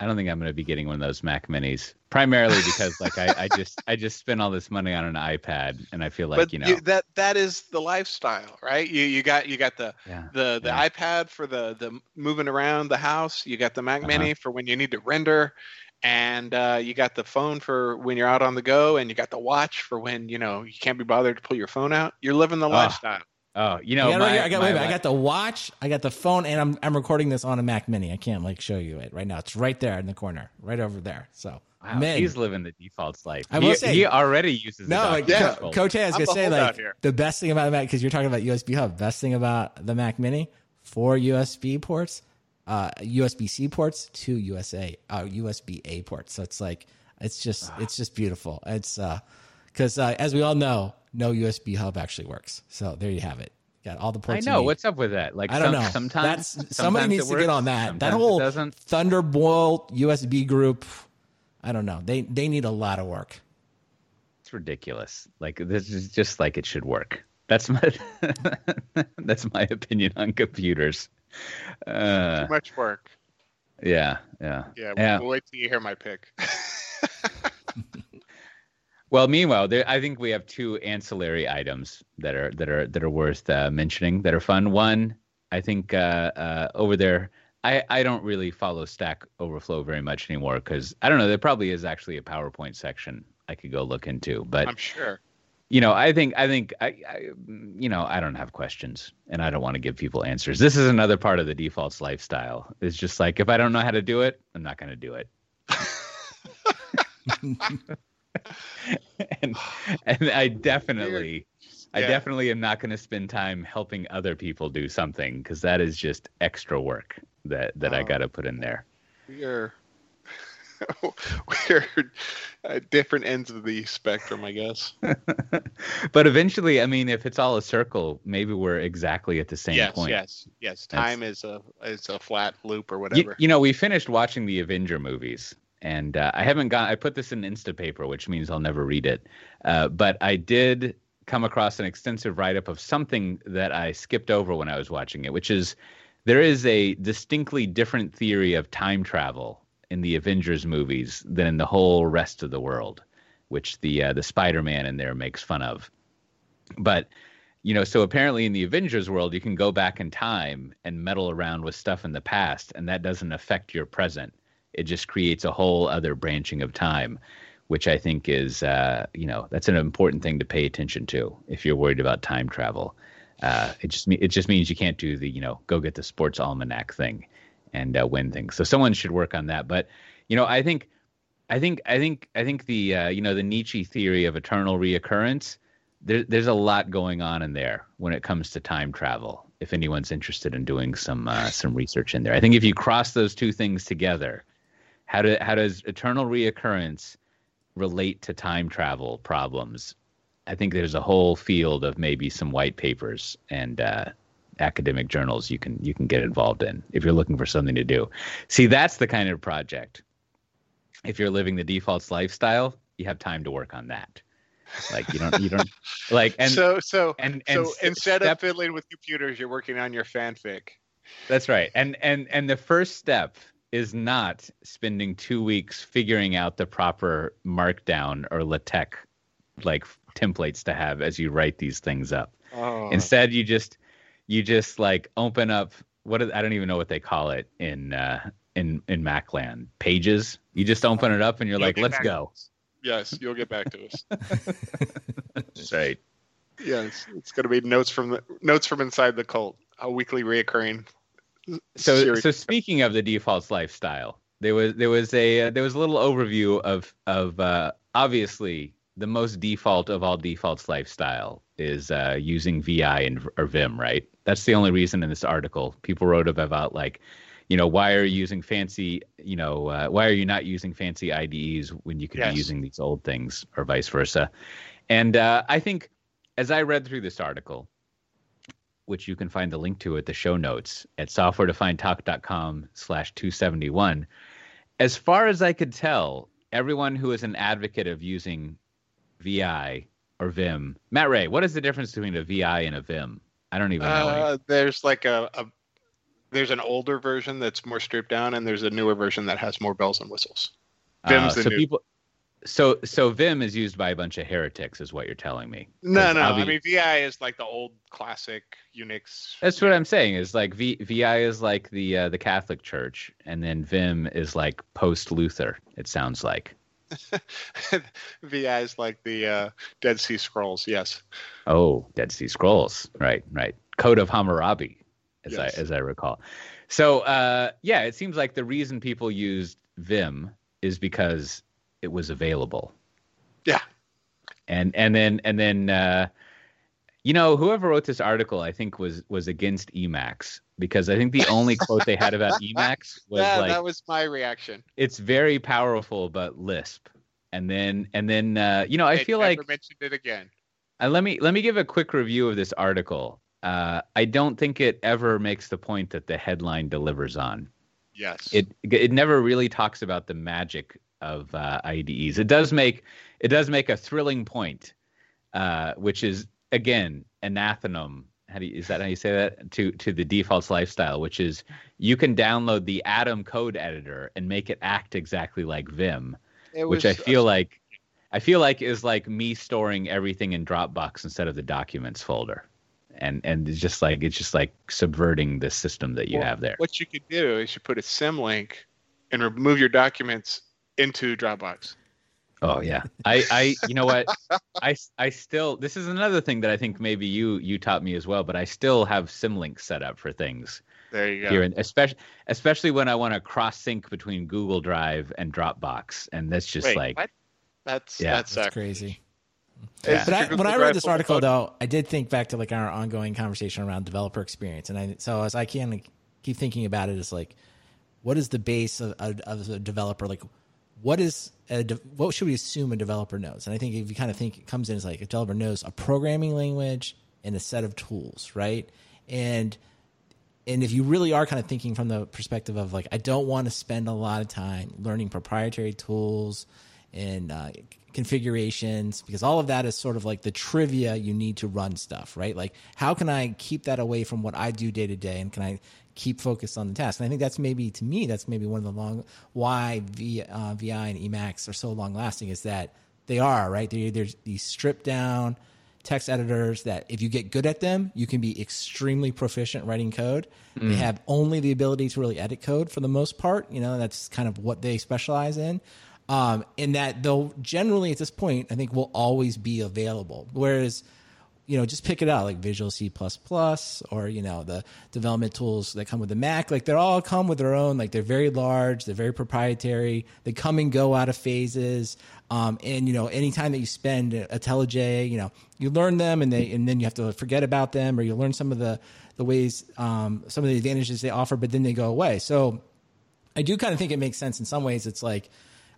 I don't think I'm going to be getting one of those Mac Minis. Primarily because like I, I just I just spent all this money on an iPad, and I feel like but you know that that is the lifestyle, right? You you got you got the yeah the the Yeah. iPad for the the moving around the house. You got the Mac Uh-huh. Mini for when you need to render, and uh, you got the phone for when you're out on the go, and you got the watch for when you know you can't be bothered to pull your phone out. You're living the Ah, lifestyle. Oh you know I got, it right my. I got, my wait a. I got the watch, I got the phone, and I'm I'm recording this on a Mac Mini. I can't like show you it right now. It's right there in the corner, right over there. So, wow, man, he's living the default's life. I he, will say- he already uses no, the like, Yeah. document Co- folder. Coach, I was I'm gonna the say like the best thing about the Mac because you're talking about USB hub. Best thing about the Mac Mini, four USB ports, uh, USB C ports, two USA, uh, USB A ports. So it's like it's just Ah. it's just beautiful. It's uh, because uh, as we all know, no USB hub actually works. So there you have it. Got all the I ports. you know what's up with that. Like I don't some- know. Sometimes That's, somebody needs it to get on that. That whole. Thunderbolt USB group. I don't know. They they need a lot of work. It's ridiculous. Like this is just like it should work. That's my that's my opinion on computers. Uh, Too much work. yeah, yeah, Yeah, yeah. We'll wait till you hear my pick. Well, meanwhile, there, I think we have two ancillary items that are that are that are worth uh, mentioning that are fun. One, I think uh, uh, over there, I I don't really follow Stack Overflow very much anymore because I don't know. There probably is actually a PowerPoint section I could go look into, but I'm sure. you know, I think I think I, I you know I don't have questions and I don't want to give people answers. This is another part of the defaults lifestyle. It's just like if I don't know how to do it, I'm not going to do it. and and I definitely I definitely am not going to spend time helping other people do something because that is just extra work that that I Oh. got to put in there. We are we're at different ends of the spectrum, I guess. but eventually, I mean, if it's all a circle, maybe we're exactly at the same yes, point. yes, yes. That's- Time is a is a flat loop or You, whatever. you know, we finished watching the Avenger movies, and uh, I haven't got. I put this in Instapaper, which means I'll never read it. Uh, but I did come across an extensive write up of something that I skipped over when I was watching it, which is there is a distinctly different theory of time travel in the Avengers movies than in the whole rest of the world, which the uh, the Spider Man in there makes fun of. But you know, so apparently in the Avengers world, you can go back in time and meddle around with stuff in the past, and that doesn't affect your present. It just creates a whole other branching of time, which I think is, uh, you know, that's an important thing to pay attention to if you're worried about time travel. Uh, it just it just means you can't do the you know go get the sports almanac thing and uh, win things. So someone should work on that. But you know, I think I think I think I think the uh, you know the Nietzsche theory of eternal reoccurrence. There, there's a lot going on in there when it comes to time travel. If anyone's interested in doing some uh, some research in there, I think if you cross those two things together, how do how does eternal reoccurrence relate to time travel problems? I think there's a whole field of maybe some white papers and uh, academic journals you can you can get involved in if you're looking for something to do. See, that's the kind of project if you're living the defaults lifestyle, you have time to work on that. Like you don't, you don't like, and so, so, and, and so instead step, of fiddling with computers, you're working on your fanfic. That's right. And, and, and the first step is not spending two weeks figuring out the proper markdown or LaTeX like templates to have as you write these things up. Oh. Instead, you just, you just like open up what I don't even know what they call it in uh, in in Macland. Pages. You just open it up and you're you'll like, let's go. Yes, you'll get back to us. Right. Yes, it's going to be notes from the notes from inside the cult, a weekly reoccurring. So, so speaking of the defaults lifestyle, there was there was a uh, there was a little overview of of uh, obviously the most default of all defaults lifestyle is uh, using VI and or Vim, right? That's the only reason in this article people wrote about like you know, why are you using fancy, you know, uh, why are you not using fancy IDEs when you could yes. be using these old things or vice versa? And uh, I think as I read through this article, which you can find the link to at the show notes at softwaredefinedtalk.com slash 271, as far as I could tell, everyone who is an advocate of using VI or Vim, Matt Ray, what is the difference between a VI and a Vim? I don't even know. Uh, there's like a, a there's an older version that's more stripped down, and there's a newer version that has more bells and whistles. Vim's uh, so new. people, so so Vim is used by a bunch of heretics, is what you're telling me. No, no. Be, I mean, VI is like the old classic Unix. That's what I'm saying. Is like v, VI is like the uh, the Catholic Church, and then Vim is like post Luther. It sounds like. VI is like the uh, Dead Sea Scrolls. Yes. Oh, Dead Sea Scrolls. Right, right. Code of Hammurabi as yes. I as I recall. So uh, yeah, it seems like the reason people used Vim is because it was available. Yeah. And and then and then uh, you know whoever wrote this article I think was was against Emacs because I think the only quote they had about Emacs was yeah, like that was my reaction. It's very powerful but Lisp. And then and then uh, you know I feel like mentioned it again. Uh, let me let me give a quick review of this article uh, I don't think it ever makes the point that the headline delivers on. Yes. It it never really talks about the magic of uh, IDEs. It does make it does make a thrilling point, uh, which is again anathema. How do you, is that how you say that to to the defaults lifestyle? Which is you can download the Atom code editor and make it act exactly like Vim, was, which I feel like I feel like is like me storing everything in Dropbox instead of the documents folder and and it's just like it's just like subverting the system that you well, have there. What you could do is you put a symlink and remove your documents into Dropbox. Oh yeah, I I you know what I I still this is another thing that I think maybe you you taught me as well, but I still have symlinks set up for things. There you go. Here, especially especially when I want to cross sync between Google Drive and Dropbox, and that's just Wait, like what? that's yeah, that's, that's crazy. Yeah. But I, when I read this article, though, I did think back to like our ongoing conversation around developer experience, and I so as I can keep thinking about it, it, is like, what is the base of, of, of a developer? Like, what is a what should we assume a developer knows? And I think if you kind of think it comes in as like a developer knows a programming language and a set of tools, right? And and if you really are kind of thinking from the perspective of like, I don't want to spend a lot of time learning proprietary tools and uh, configurations because all of that is sort of like the trivia you need to run stuff, right? Like, how can I keep that away from what I do day to day, and can I keep focused on the task? And I think that's maybe to me that's maybe one of the long why v, uh, VI and Emacs are so long lasting is that they are right. They're, there's these stripped down text editors that if you get good at them, you can be extremely proficient writing code. Mm. They have only the ability to really edit code for the most part. You know, that's kind of what they specialize in um, and that they'll generally at this point, I think will always be available. Whereas you know, just pick it out like Visual C or, you know, the development tools that come with the Mac. Like they're all come with their own, like they're very large, they're very proprietary. They come and go out of phases. Um, and you know, anytime that you spend a IntelliJ, you know, you learn them and they, and then you have to forget about them or you learn some of the, the ways, um, some of the advantages they offer, but then they go away. So I do kind of think it makes sense in some ways. It's like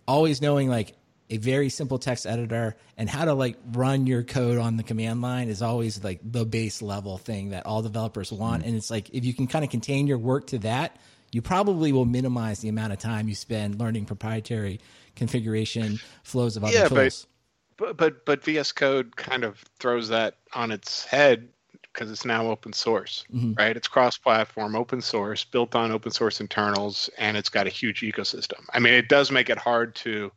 always knowing like a very simple text editor and how to like run your code on the command line is always like the base level thing that all developers want. Mm-hmm. And it's like if you can kind of contain your work to that, you probably will minimize the amount of time you spend learning proprietary configuration flows of other yeah, tools. But, but but VS Code kind of throws that on its head because it's now open source, mm-hmm. right? It's cross-platform, open source, built on open source internals, and it's got a huge ecosystem. I mean, it does make it hard to,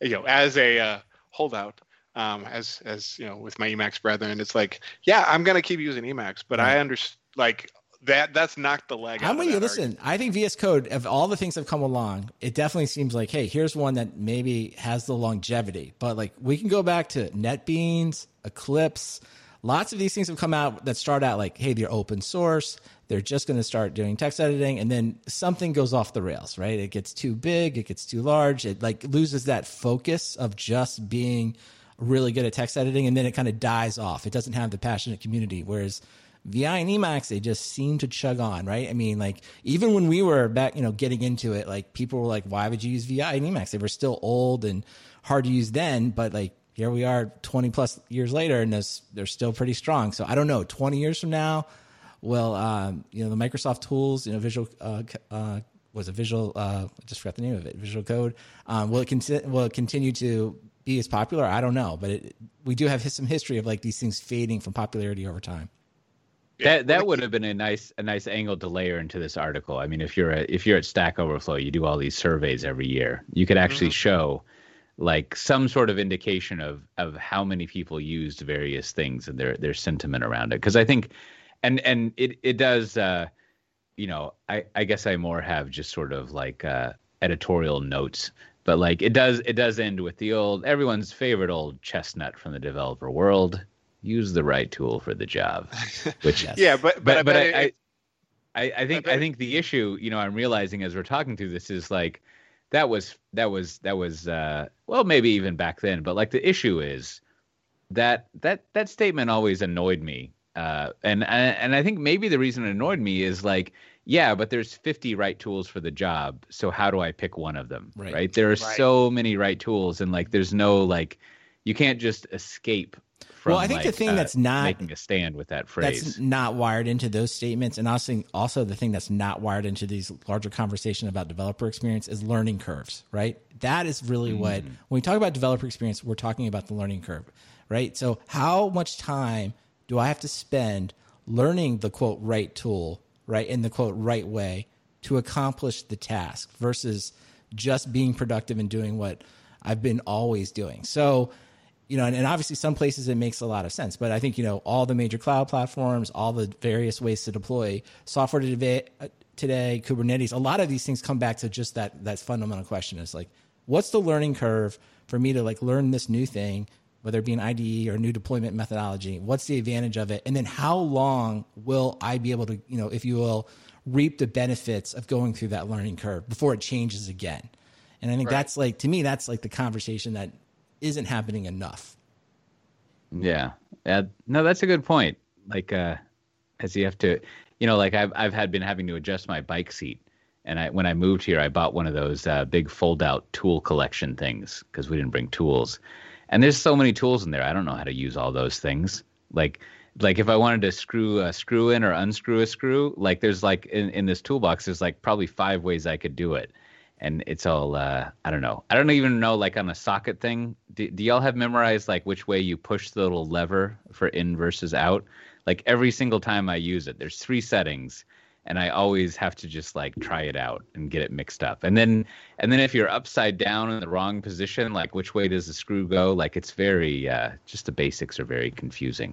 you know, as a uh, holdout, um, as as you know, with my Emacs brethren, it's like, yeah, I'm gonna keep using Emacs, but right. I understand, like that that's knocked the leg. I'm with you. Listen, argument. I think VS Code of all the things that have come along, it definitely seems like, hey, here's one that maybe has the longevity. But like, we can go back to NetBeans, Eclipse. Lots of these things have come out that start out like, hey, they're open source. They're just going to start doing text editing, and then something goes off the rails, right? It gets too big, it gets too large, it like loses that focus of just being really good at text editing, and then it kind of dies off. It doesn't have the passionate community. Whereas VI and Emacs, they just seem to chug on, right? I mean, like even when we were back, you know, getting into it, like people were like, why would you use VI and Emacs? They were still old and hard to use then, but like here we are 20 plus years later and they're still pretty strong. So I don't know, 20 years from now, well, um, you know, the Microsoft tools, you know, visual, uh, uh, was a visual, uh, I just forgot the name of it, visual code. Um, will it, con- will it continue to be as popular? I don't know, but it, we do have some history of like these things fading from popularity over time. That that would have been a nice a nice angle to layer into this article. I mean, if you're a, if you're at Stack Overflow, you do all these surveys every year. You could actually mm-hmm. show like some sort of indication of of how many people used various things and their their sentiment around it. Because I think, and and it it does. Uh, you know, I I guess I more have just sort of like uh, editorial notes but like it does it does end with the old everyone's favorite old chestnut from the developer world use the right tool for the job. Which yeah, but but, but, but I, I, I think I think the issue, you know, I'm realizing as we're talking through this is like that was that was that was uh, well maybe even back then, but like the issue is that that that statement always annoyed me, uh, and and I think maybe the reason it annoyed me is like yeah, but there's 50 right tools for the job, so how do I pick one of them? Right, right? there are right. so many right tools, and like there's no like you can't just escape well, I think like, the thing uh, that's not making a stand with that phrase that's not wired into those statements, and also also the thing that's not wired into these larger conversation about developer experience is learning curves, right? That is really mm. what when we talk about developer experience, we're talking about the learning curve, right? So how much time do I have to spend learning the quote right tool, right, in the quote right way to accomplish the task versus just being productive and doing what I've been always doing. So you know, and, and, obviously some places it makes a lot of sense, but I think, you know, all the major cloud platforms, all the various ways to deploy software today, uh, today, Kubernetes, a lot of these things come back to just that, that fundamental question is like, what's the learning curve for me to like learn this new thing, whether it be an IDE or a new deployment methodology? What's the advantage of it? And then how long will I be able to, you know, if you will, reap the benefits of going through that learning curve before it changes again? And I think right. that's like, to me, that's like the conversation that isn't happening enough. Yeah. Uh, no, that's a good point. Like, uh, as you have to, you know, like I've I've had been having to adjust my bike seat, and I when I moved here, I bought one of those uh, big fold-out tool collection things because we didn't bring tools, and there's so many tools in there. I don't know how to use all those things. Like, like if I wanted to screw a screw in or unscrew a screw, like there's like in in this toolbox, there's like probably five ways I could do it and it's all uh, I don't know. I don't even know like on a socket thing. Do, do y'all have memorized like which way you push the little lever for in versus out? Like every single time I use it, there's three settings, and I always have to just like try it out and get it mixed up. And then and then if you're upside down in the wrong position, like which way does the screw go? Like it's very uh, just the basics are very confusing.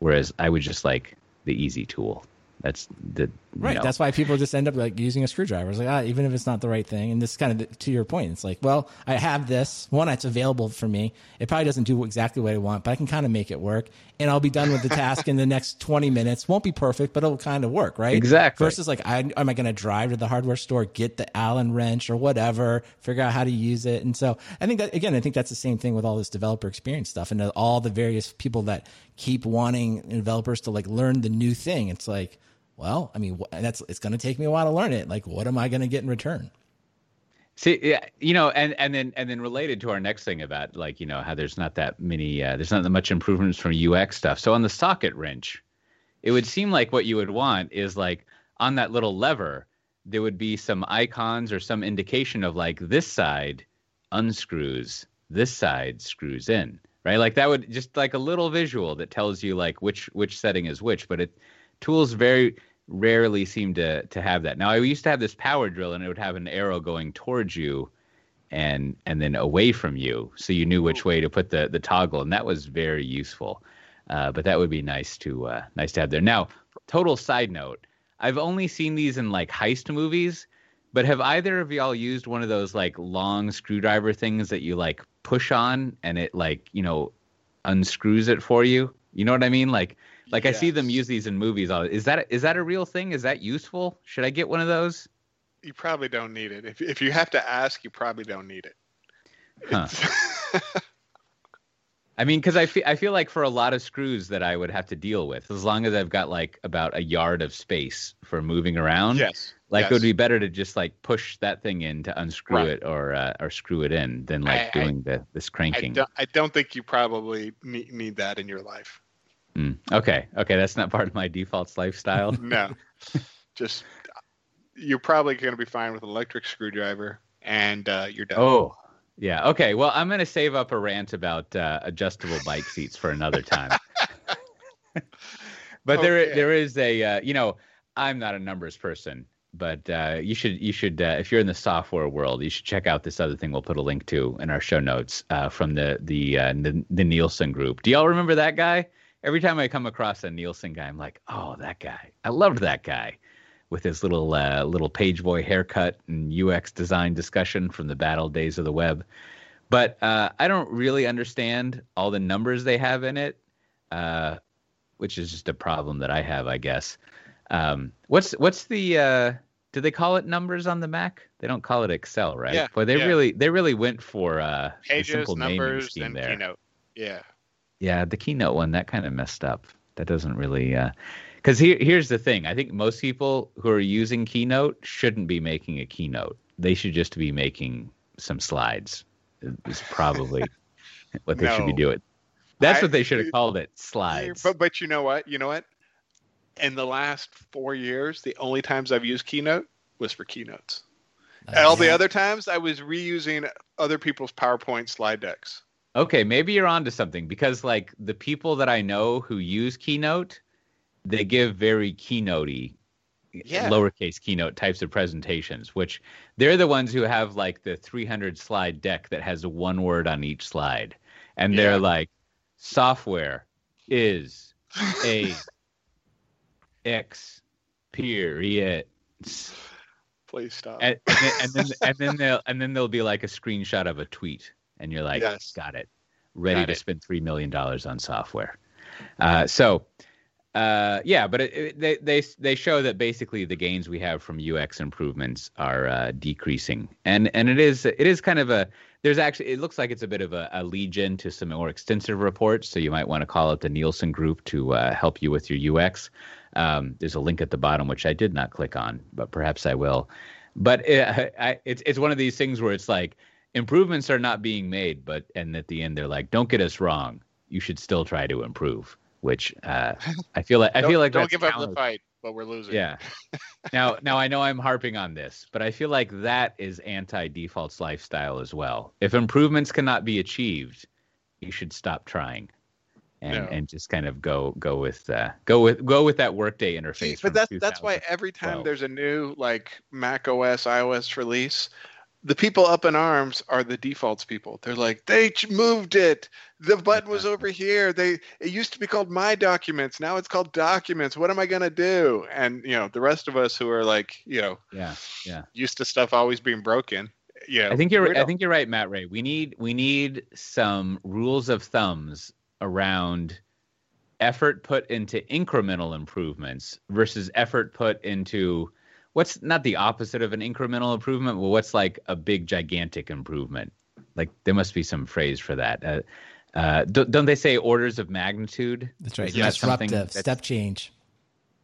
Whereas I would just like the easy tool. That's the right. That's why people just end up like using a screwdriver. It's like ah, even if it's not the right thing. And this kind of to your point. It's like, well, I have this one. It's available for me. It probably doesn't do exactly what I want, but I can kind of make it work, and I'll be done with the task in the next twenty minutes. Won't be perfect, but it'll kind of work, right? Exactly. Versus like, I, am I going to drive to the hardware store, get the Allen wrench or whatever, figure out how to use it? And so I think that again, I think that's the same thing with all this developer experience stuff and all the various people that keep wanting developers to like learn the new thing. It's like well, I mean, that's it's going to take me a while to learn it. Like, what am I going to get in return? See, yeah, you know, and and then and then related to our next thing about like you know how there's not that many, uh, there's not that much improvements from UX stuff. So on the socket wrench, it would seem like what you would want is like on that little lever, there would be some icons or some indication of like this side unscrews, this side screws in, right? Like that would just like a little visual that tells you like which which setting is which. But it tools very rarely seem to to have that. Now I used to have this power drill and it would have an arrow going towards you and and then away from you so you knew which way to put the the toggle and that was very useful. Uh, but that would be nice to uh, nice to have there. Now, total side note, I've only seen these in like heist movies, but have either of y'all used one of those like long screwdriver things that you like push on and it like, you know, unscrews it for you? You know what I mean? Like like yes. I see them use these in movies. Is that is that a real thing? Is that useful? Should I get one of those? You probably don't need it. If if you have to ask, you probably don't need it. Huh. I mean, because I feel I feel like for a lot of screws that I would have to deal with, as long as I've got like about a yard of space for moving around, yes, like yes. it would be better to just like push that thing in to unscrew right. it or uh, or screw it in than like I, doing I, the this cranking. I don't, I don't think you probably need, need that in your life. Mm. Okay. Okay. That's not part of my defaults lifestyle. no. Just you're probably going to be fine with an electric screwdriver and uh, you're done. Oh, yeah. Okay. Well, I'm going to save up a rant about uh, adjustable bike seats for another time. but okay. there, there is a, uh, you know, I'm not a numbers person, but uh, you should, you should, uh, if you're in the software world, you should check out this other thing. We'll put a link to in our show notes uh, from the the, uh, the the Nielsen group. Do y'all remember that guy? Every time I come across a Nielsen guy, I'm like, oh, that guy. I loved that guy with his little uh, little page boy haircut and UX design discussion from the battle days of the web. But uh, I don't really understand all the numbers they have in it, uh, which is just a problem that I have, I guess. Um, what's what's the uh, do they call it numbers on the Mac? They don't call it Excel, right? Yeah. But they yeah. really they really went for uh, pages, simple numbers, naming and there. keynote. Yeah. Yeah, the keynote one that kind of messed up. That doesn't really because uh, here here's the thing. I think most people who are using Keynote shouldn't be making a keynote. They should just be making some slides. Is probably what they no. should be doing. That's I, what they should have called it. Slides. But but you know what? You know what? In the last four years, the only times I've used Keynote was for keynotes. Uh, All yeah. the other times, I was reusing other people's PowerPoint slide decks. Okay, maybe you're onto something because like the people that I know who use Keynote, they give very keynotey, yeah. lowercase keynote types of presentations, which they're the ones who have like the 300 slide deck that has one word on each slide, and they're like, software is a X period. Please stop. And, and then, and then and then they'll and then there'll be like a screenshot of a tweet, and you're like, Yes. got it, ready Got to it. spend three million dollars on software. Uh, so, uh, yeah, but it, it, they they they show that basically the gains we have from UX improvements are uh, decreasing, and and it is it is kind of a there's actually it looks like it's a bit of a, a lead in to some more extensive reports. So you might want to call up the Nielsen Group to uh, help you with your UX. Um, there's a link at the bottom which I did not click on, but perhaps I will. But it, I, it's it's one of these things where it's like improvements are not being made, but and at the end they're like, don't get us wrong, you should still try to improve. Which uh, I feel like I feel like don't give up the fight, but we're losing. yeah. now, now I know I'm harping on this, but I feel like that is anti-defaults lifestyle as well. If improvements cannot be achieved, you should stop trying, and No. and just kind of go go with uh, go with go with that workday interface. But that's that's why every time there's a new like Mac OS iOS release, the people up in arms are the defaults people. They're like, they moved it. The button was over here. They it used to be called my documents. Now it's called documents. What am I gonna do? And you know, the rest of us who are like, you know, yeah, yeah, used to stuff always being broken. Yeah, I think you're. I think you're right, Matt Ray. We need we need some rules of thumbs around effort put into incremental improvements versus effort put into what's not the opposite of an incremental improvement well what's like a big gigantic improvement like there must be some phrase for that uh, uh, don't, don't, they say orders of magnitude that's right yeah, disruptive step change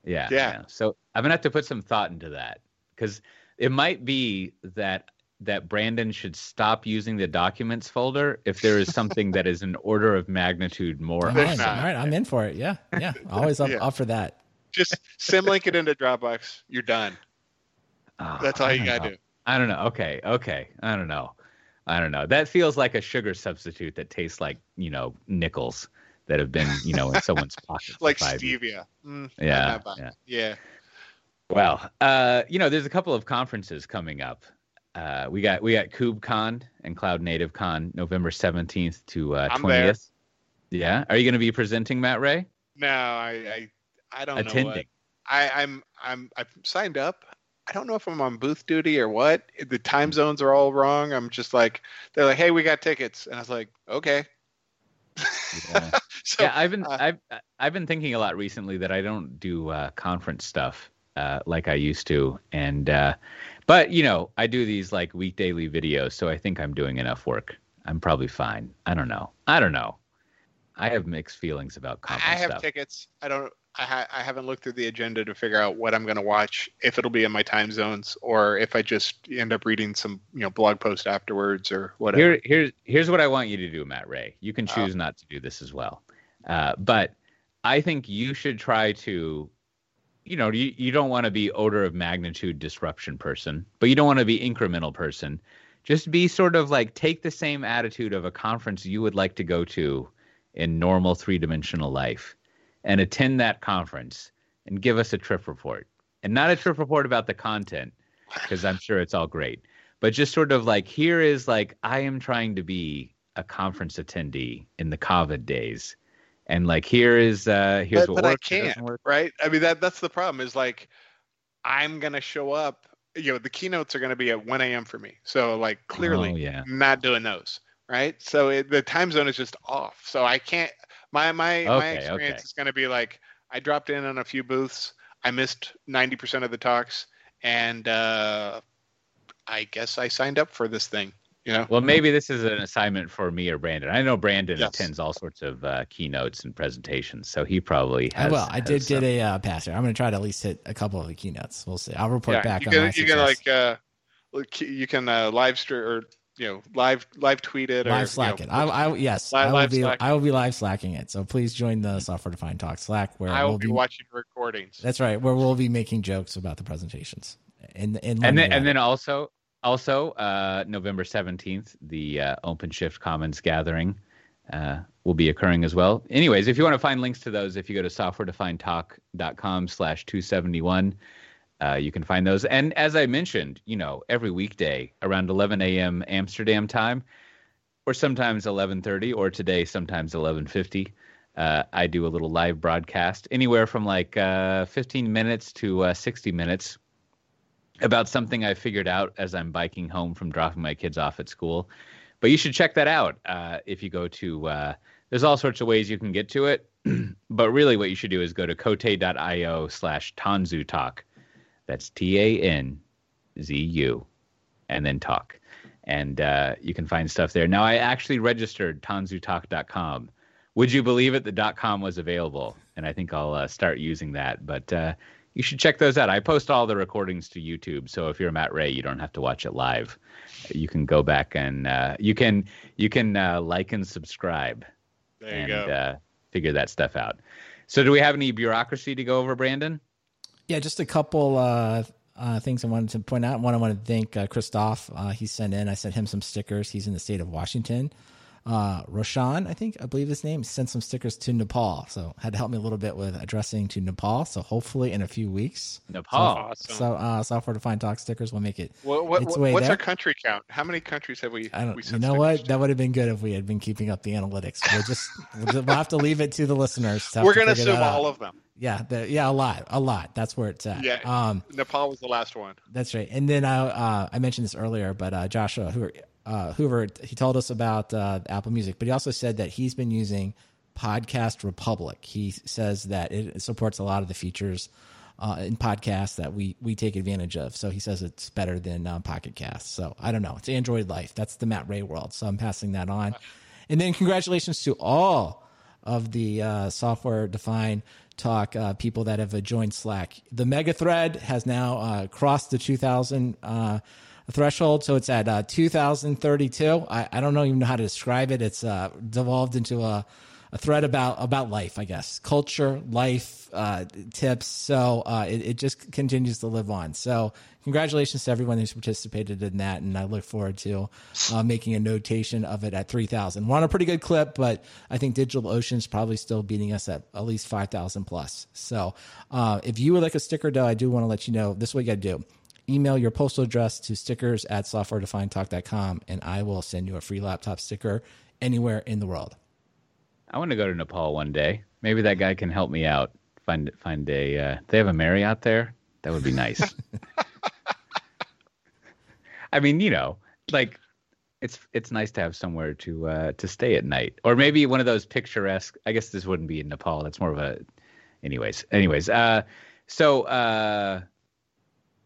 yeah, yeah yeah so i'm gonna have to put some thought into that because it might be that that Brandon should stop using the documents folder if there is something that is an order of magnitude more. All right, all right, I'm in for it. Yeah, yeah, always up, yeah. up for that. Just symlink it into Dropbox. You're done. Oh, That's all you gotta do. I don't know. Okay, okay. I don't know. I don't know. That feels like a sugar substitute that tastes like you know nickels that have been you know in someone's pocket. like stevia. Mm, yeah, yeah. Yeah. Well, uh, you know, there's a couple of conferences coming up uh, we got we got KubeCon and CloudNativeCon November seventeenth to uh, twentieth. yeah, are you going to be presenting, Matt Ray? No, I I, I don't Attending. know. What. I, I'm I'm I've signed up. I don't know if I'm on booth duty or what. The time zones are all wrong. I'm just like they're like, hey, we got tickets, and I was like, okay. Yeah, so, yeah I've been uh, I've I've been thinking a lot recently that I don't do uh, conference stuff uh, like I used to, and uh, but you know, I do these like week daily videos, so I think I'm doing enough work. I'm probably fine. I don't know. I don't know. I have mixed feelings about conference I have stuff. tickets. I don't. I, ha- I haven't looked through the agenda to figure out what I'm going to watch, if it'll be in my time zones, or if I just end up reading some you know blog post afterwards or whatever. Here, here's here's what I want you to do, Matt Ray. You can oh. choose not to do this as well, uh, but I think you should try to you know, you, you don't want to be order of magnitude disruption person, but you don't want to be incremental person. Just be sort of like take the same attitude of a conference you would like to go to in normal three dimensional life and attend that conference and give us a trip report. And not a trip report about the content, because I'm sure it's all great, but just sort of like here is like I am trying to be a conference attendee in the COVID days and like here is uh here's but, what but works, I can't, right? I mean that that's the problem is like I'm gonna show up. You know, the keynotes are gonna be at 1 a.m. for me, so like clearly, oh, yeah. not doing those, right? So it, the time zone is just off. So I can't. My my okay, my experience okay. is gonna be like I dropped in on a few booths. I missed 90% of the talks, and uh, I guess I signed up for this thing. Yeah. Well, maybe this is an assignment for me or Brandon. I know Brandon yes. attends all sorts of uh, keynotes and presentations, so he probably has. Well, I did some... get a uh, pass. Here. I'm going to try to at least hit a couple of the keynotes. We'll see. I'll report yeah, back you on can, my You success. can like uh, you can uh, live stream or you know live live tweet it live or slack you know, it. I, I yes, live, I will be slack. I will be live slacking it. So please join the software defined talk Slack where I will we'll be, be watching recordings. That's right, where we'll be making jokes about the presentations. In, in and then and then also also, uh, November 17th, the uh, OpenShift Commons gathering uh, will be occurring as well. Anyways, if you want to find links to those, if you go to softwaredefinedtalk.com slash 271, uh, you can find those. And as I mentioned, you know, every weekday around 11 a.m. Amsterdam time, or sometimes 11:30, or today sometimes 11:50. Uh, I do a little live broadcast, anywhere from like uh, 15 minutes to uh, 60 minutes, about something I figured out as I'm biking home from dropping my kids off at school. But you should check that out uh, if you go to. Uh, there's all sorts of ways you can get to it, but really, what you should do is go to cote.io slash Tanzu Talk. That's T A N Z U, and then talk, and uh, you can find stuff there. Now, I actually registered tanzutalk.com. Would you believe it? The .com was available, and I think I'll uh, start using that. But uh, you should check those out. I post all the recordings to YouTube, so if you're Matt Ray, you don't have to watch it live. You can go back and uh, you can you can uh, like and subscribe, and uh, figure that stuff out. So, do we have any bureaucracy to go over, Brandon? Yeah, just a couple uh, uh, things I wanted to point out. One, I want to thank uh, Christoph. he sent in. I sent him some stickers. He's in the state of Washington. uh, Roshan, I think, I believe his name, sent some stickers to Nepal. So had to help me a little bit with addressing to Nepal. So hopefully in a few weeks, Nepal. Awesome. so uh, software defined talk stickers will make it. What, what, It's way what's there. our country count? How many countries have we? I don't. we You know what? to? That would have been good if we had been keeping up the analytics. We'll just we'll, have to leave it to the listeners. To We're gonna figure assume that out. all of them. Yeah, the, yeah, a lot, a lot. That's where it's at. Yeah. Um, Nepal was the last one. That's right. And then I uh, I mentioned this earlier, but uh, Joshua Hoover, uh, Hoover he told us about uh, Apple Music, but he also said that he's been using Podcast Republic. He says that it supports a lot of the features uh, in podcasts that we we take advantage of. So he says it's better than uh, Pocket Cast. So I don't know. It's Android Life. That's the Matt Ray world. So I'm passing that on. And then congratulations to all of the uh, software defined talk uh, people that have joined Slack. The mega thread has now uh, crossed the 2000 uh, threshold, so it's at uh, 2032. I, I don't know even know how to describe it. It's devolved into a, a thread about about life, I guess, culture, life uh, tips. So uh, it, it just continues to live on. So congratulations to everyone who's participated in that, and I look forward to uh, making a notation of it at 3,000. We're on a pretty good clip, but I think DigitalOcean's probably still beating us at at least 5,000 plus. So uh, if you would like a sticker, though, I do want to let you know this is what you got to do. Email your postal address to stickers at softwaredefinedtalk.com, and I will send you a free laptop sticker anywhere in the world. I want to go to Nepal one day. Maybe that guy can help me out. Find find a. Uh, they have a Marriott out there. That would be nice. I mean, you know, like it's it's nice to have somewhere to uh, to stay at night, or maybe one of those picturesque. I guess this wouldn't be in Nepal. That's more of a. Anyways, anyways. Uh, so uh,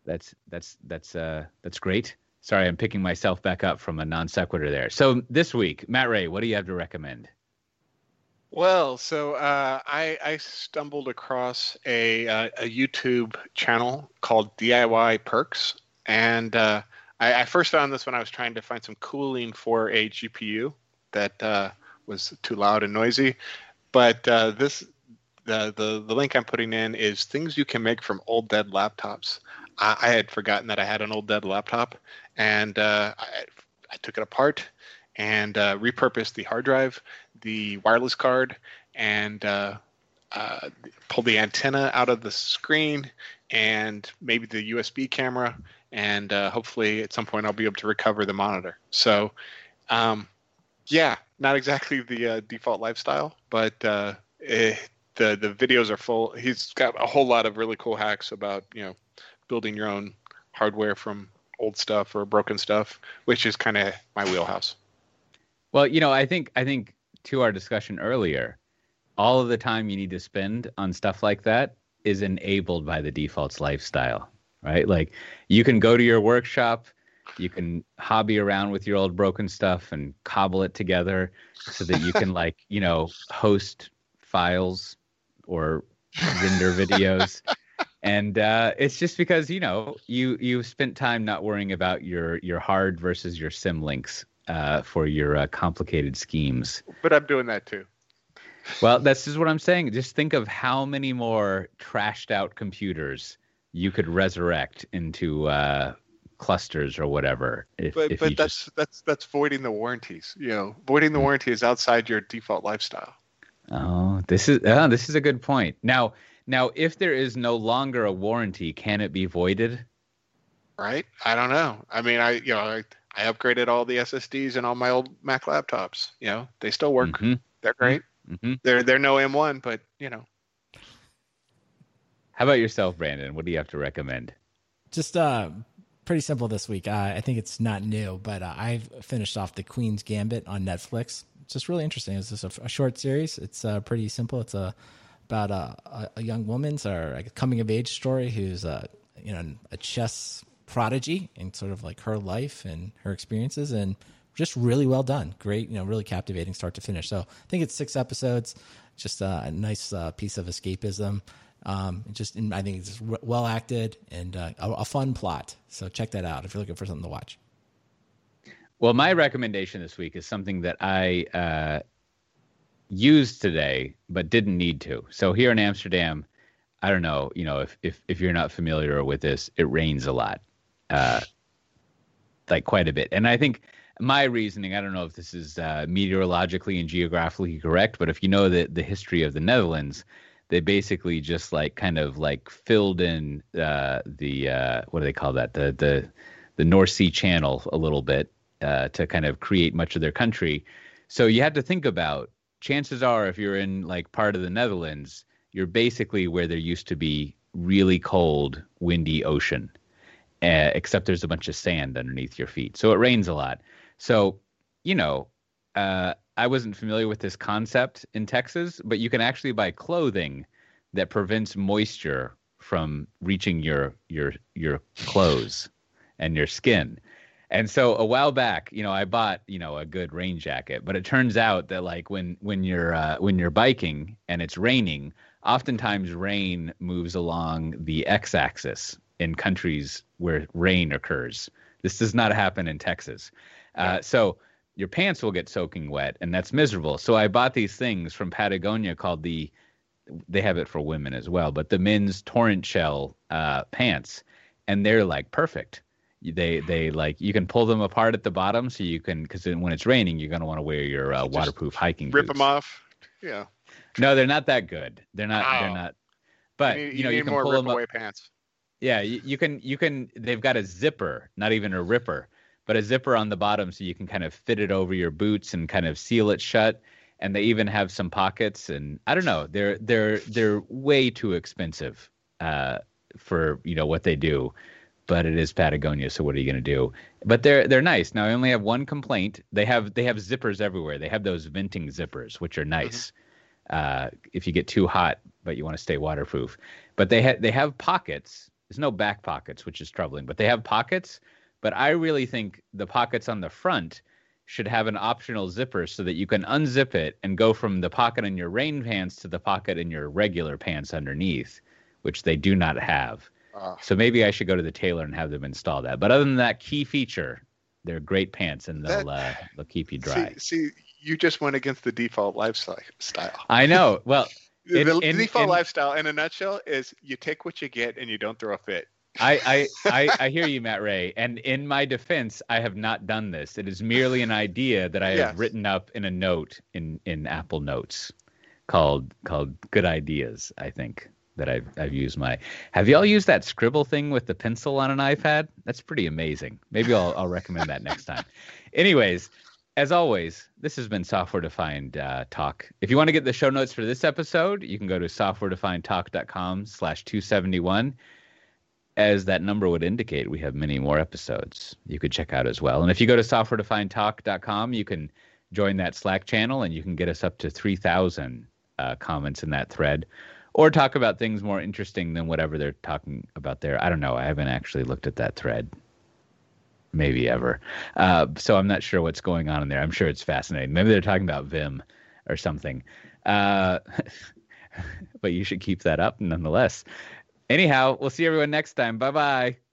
that's that's that's uh, that's great. Sorry, I'm picking myself back up from a non sequitur there. So this week, Matt Ray, what do you have to recommend? Well, so uh, I, I stumbled across a, uh, a YouTube channel called DIY Perks, and uh, I, I first found this when I was trying to find some cooling for a GPU that uh, was too loud and noisy. But uh, this the, the the link I'm putting in is things you can make from old dead laptops. I, I had forgotten that I had an old dead laptop, and uh, I, I took it apart and repurposed the hard drive, the wireless card, and uh, uh, pulled the antenna out of the screen, and maybe the USB camera, and uh, hopefully at some point I'll be able to recover the monitor. So, um, yeah, not exactly the uh, default lifestyle, but uh, eh, the the videos are full. He's got a whole lot of really cool hacks about you know building your own hardware from old stuff or broken stuff, which is kind of my wheelhouse. Well, you know, I think I think to our discussion earlier, all of the time you need to spend on stuff like that is enabled by the defaults lifestyle, right? Like you can go to your workshop, you can hobby around with your old broken stuff and cobble it together so that you can like, you know, host files or render videos. And uh, it's just because you know you you spent time not worrying about your your hard versus your symlinks uh, for your uh, complicated schemes. But I'm doing that too. Well, that's just what I'm saying. Just think of how many more trashed out computers you could resurrect into uh, clusters or whatever. If, But if but that's just, that's that's voiding the warranties. You know, voiding the warranty is outside your default lifestyle. oh, this is oh, this is a good point. Now, now, if there is no longer a warranty, can it be voided? right? I don't know. I mean, I you know, I, I upgraded all the SSDs and all my old Mac laptops. You know, they still work. Mhm, They're great. mhm. They're they're no M1, but you know, How about yourself, Brandon? What do you have to recommend? Just uh, pretty simple this week. Uh, I think it's not new, but uh, I've finished off the Queen's Gambit on Netflix. It's just really interesting. It's just a, a short series. It's uh, pretty simple. It's a about a, a, a young woman's or a coming of age story who's uh, you know a chess prodigy and sort of like her life and her experiences and just really well done. Great, you know, really captivating start to finish. So I think it's six episodes. Just uh, a nice uh, piece of escapism. Um, just I think it's well acted and uh, a, a fun plot. So check that out if you're looking for something to watch. Well, my recommendation this week is something that I uh, used today but didn't need to. So here in Amsterdam, I don't know, you know, if if if you're not familiar with this, it rains a lot, uh, like quite a bit. And I think my reasoning, I don't know if this is uh, meteorologically and geographically correct, but if you know the the history of the Netherlands, they basically just like kind of like filled in uh, the uh, what do they call that the the the North Sea Channel a little bit uh, to kind of create much of their country. So you had to think about. Chances are, if you're in like part of the Netherlands, you're basically where there used to be really cold, windy ocean, uh, except there's a bunch of sand underneath your feet. So it rains a lot. So, you know, uh, I wasn't familiar with this concept in Texas, but you can actually buy clothing that prevents moisture from reaching your your your clothes and your skin. And so a while back, you know, I bought, you know, a good rain jacket, but it turns out that like when when you're uh, when you're biking and it's raining, oftentimes rain moves along the x-axis in countries where rain occurs. This does not happen in Texas. Uh, so your pants will get soaking wet, and that's miserable. So I bought these things from Patagonia called the. They have it for women as well, but the men's Torrentshell uh, pants, and they're like perfect. They they like you can pull them apart at the bottom, so you can because when it's raining, you're gonna want to wear your uh, waterproof hiking. Rip boots. them off. Yeah. No, they're not that good. They're not. Wow. They're not. But you, you, know, you you can more pull rip them up. away pants. Yeah, you, you can you can they've got a zipper, not even a ripper, but a zipper on the bottom so you can kind of fit it over your boots and kind of seal it shut. And they even have some pockets and I don't know, they're they're they're way too expensive uh, for, you know, what they do. But it is Patagonia, so what are you gonna do? But they're they're nice. Now I only have one complaint. They have they have zippers everywhere. They have those venting zippers, which are nice. Uh, if you get too hot, but you want to stay waterproof. But they ha- they have pockets. There's no back pockets, which is troubling, but they have pockets. But I really think the pockets on the front should have an optional zipper so that you can unzip it and go from the pocket in your rain pants to the pocket in your regular pants underneath, which they do not have. Uh, So maybe I should go to the tailor and have them install that. But other than that key feature, they're great pants and they'll uh, they'll keep you dry. see, see, you just went against the default lifestyle. I know. Well, The, the default lifestyle, in a nutshell, is you take what you get and you don't throw a fit. I, I, I, I hear you, Matt Ray. And in my defense, I have not done this. It is merely an idea that I have written up in a note in, in Apple Notes called called Good Ideas, I think. That I've I've used my have y'all used that scribble thing with the pencil on an iPad? That's pretty amazing. Maybe I'll I'll recommend that next time. Anyways, as always, this has been Software Defined uh, Talk. If you want to get the show notes for this episode, you can go to softwaredefinedtalk.com slash 271 as that number would indicate, we have many more episodes you could check out as well. And if you go to softwaredefinedtalk.com, you can join that Slack channel and you can get us up to 3,000 uh, comments in that thread or talk about things more interesting than whatever they're talking about there. I don't know. I haven't actually looked at that thread. Maybe ever. Uh, so I'm not sure what's going on in there. I'm sure it's fascinating. Maybe they're talking about Vim or something. Uh, but you should keep that up nonetheless. Anyhow, we'll see everyone next time. Bye bye.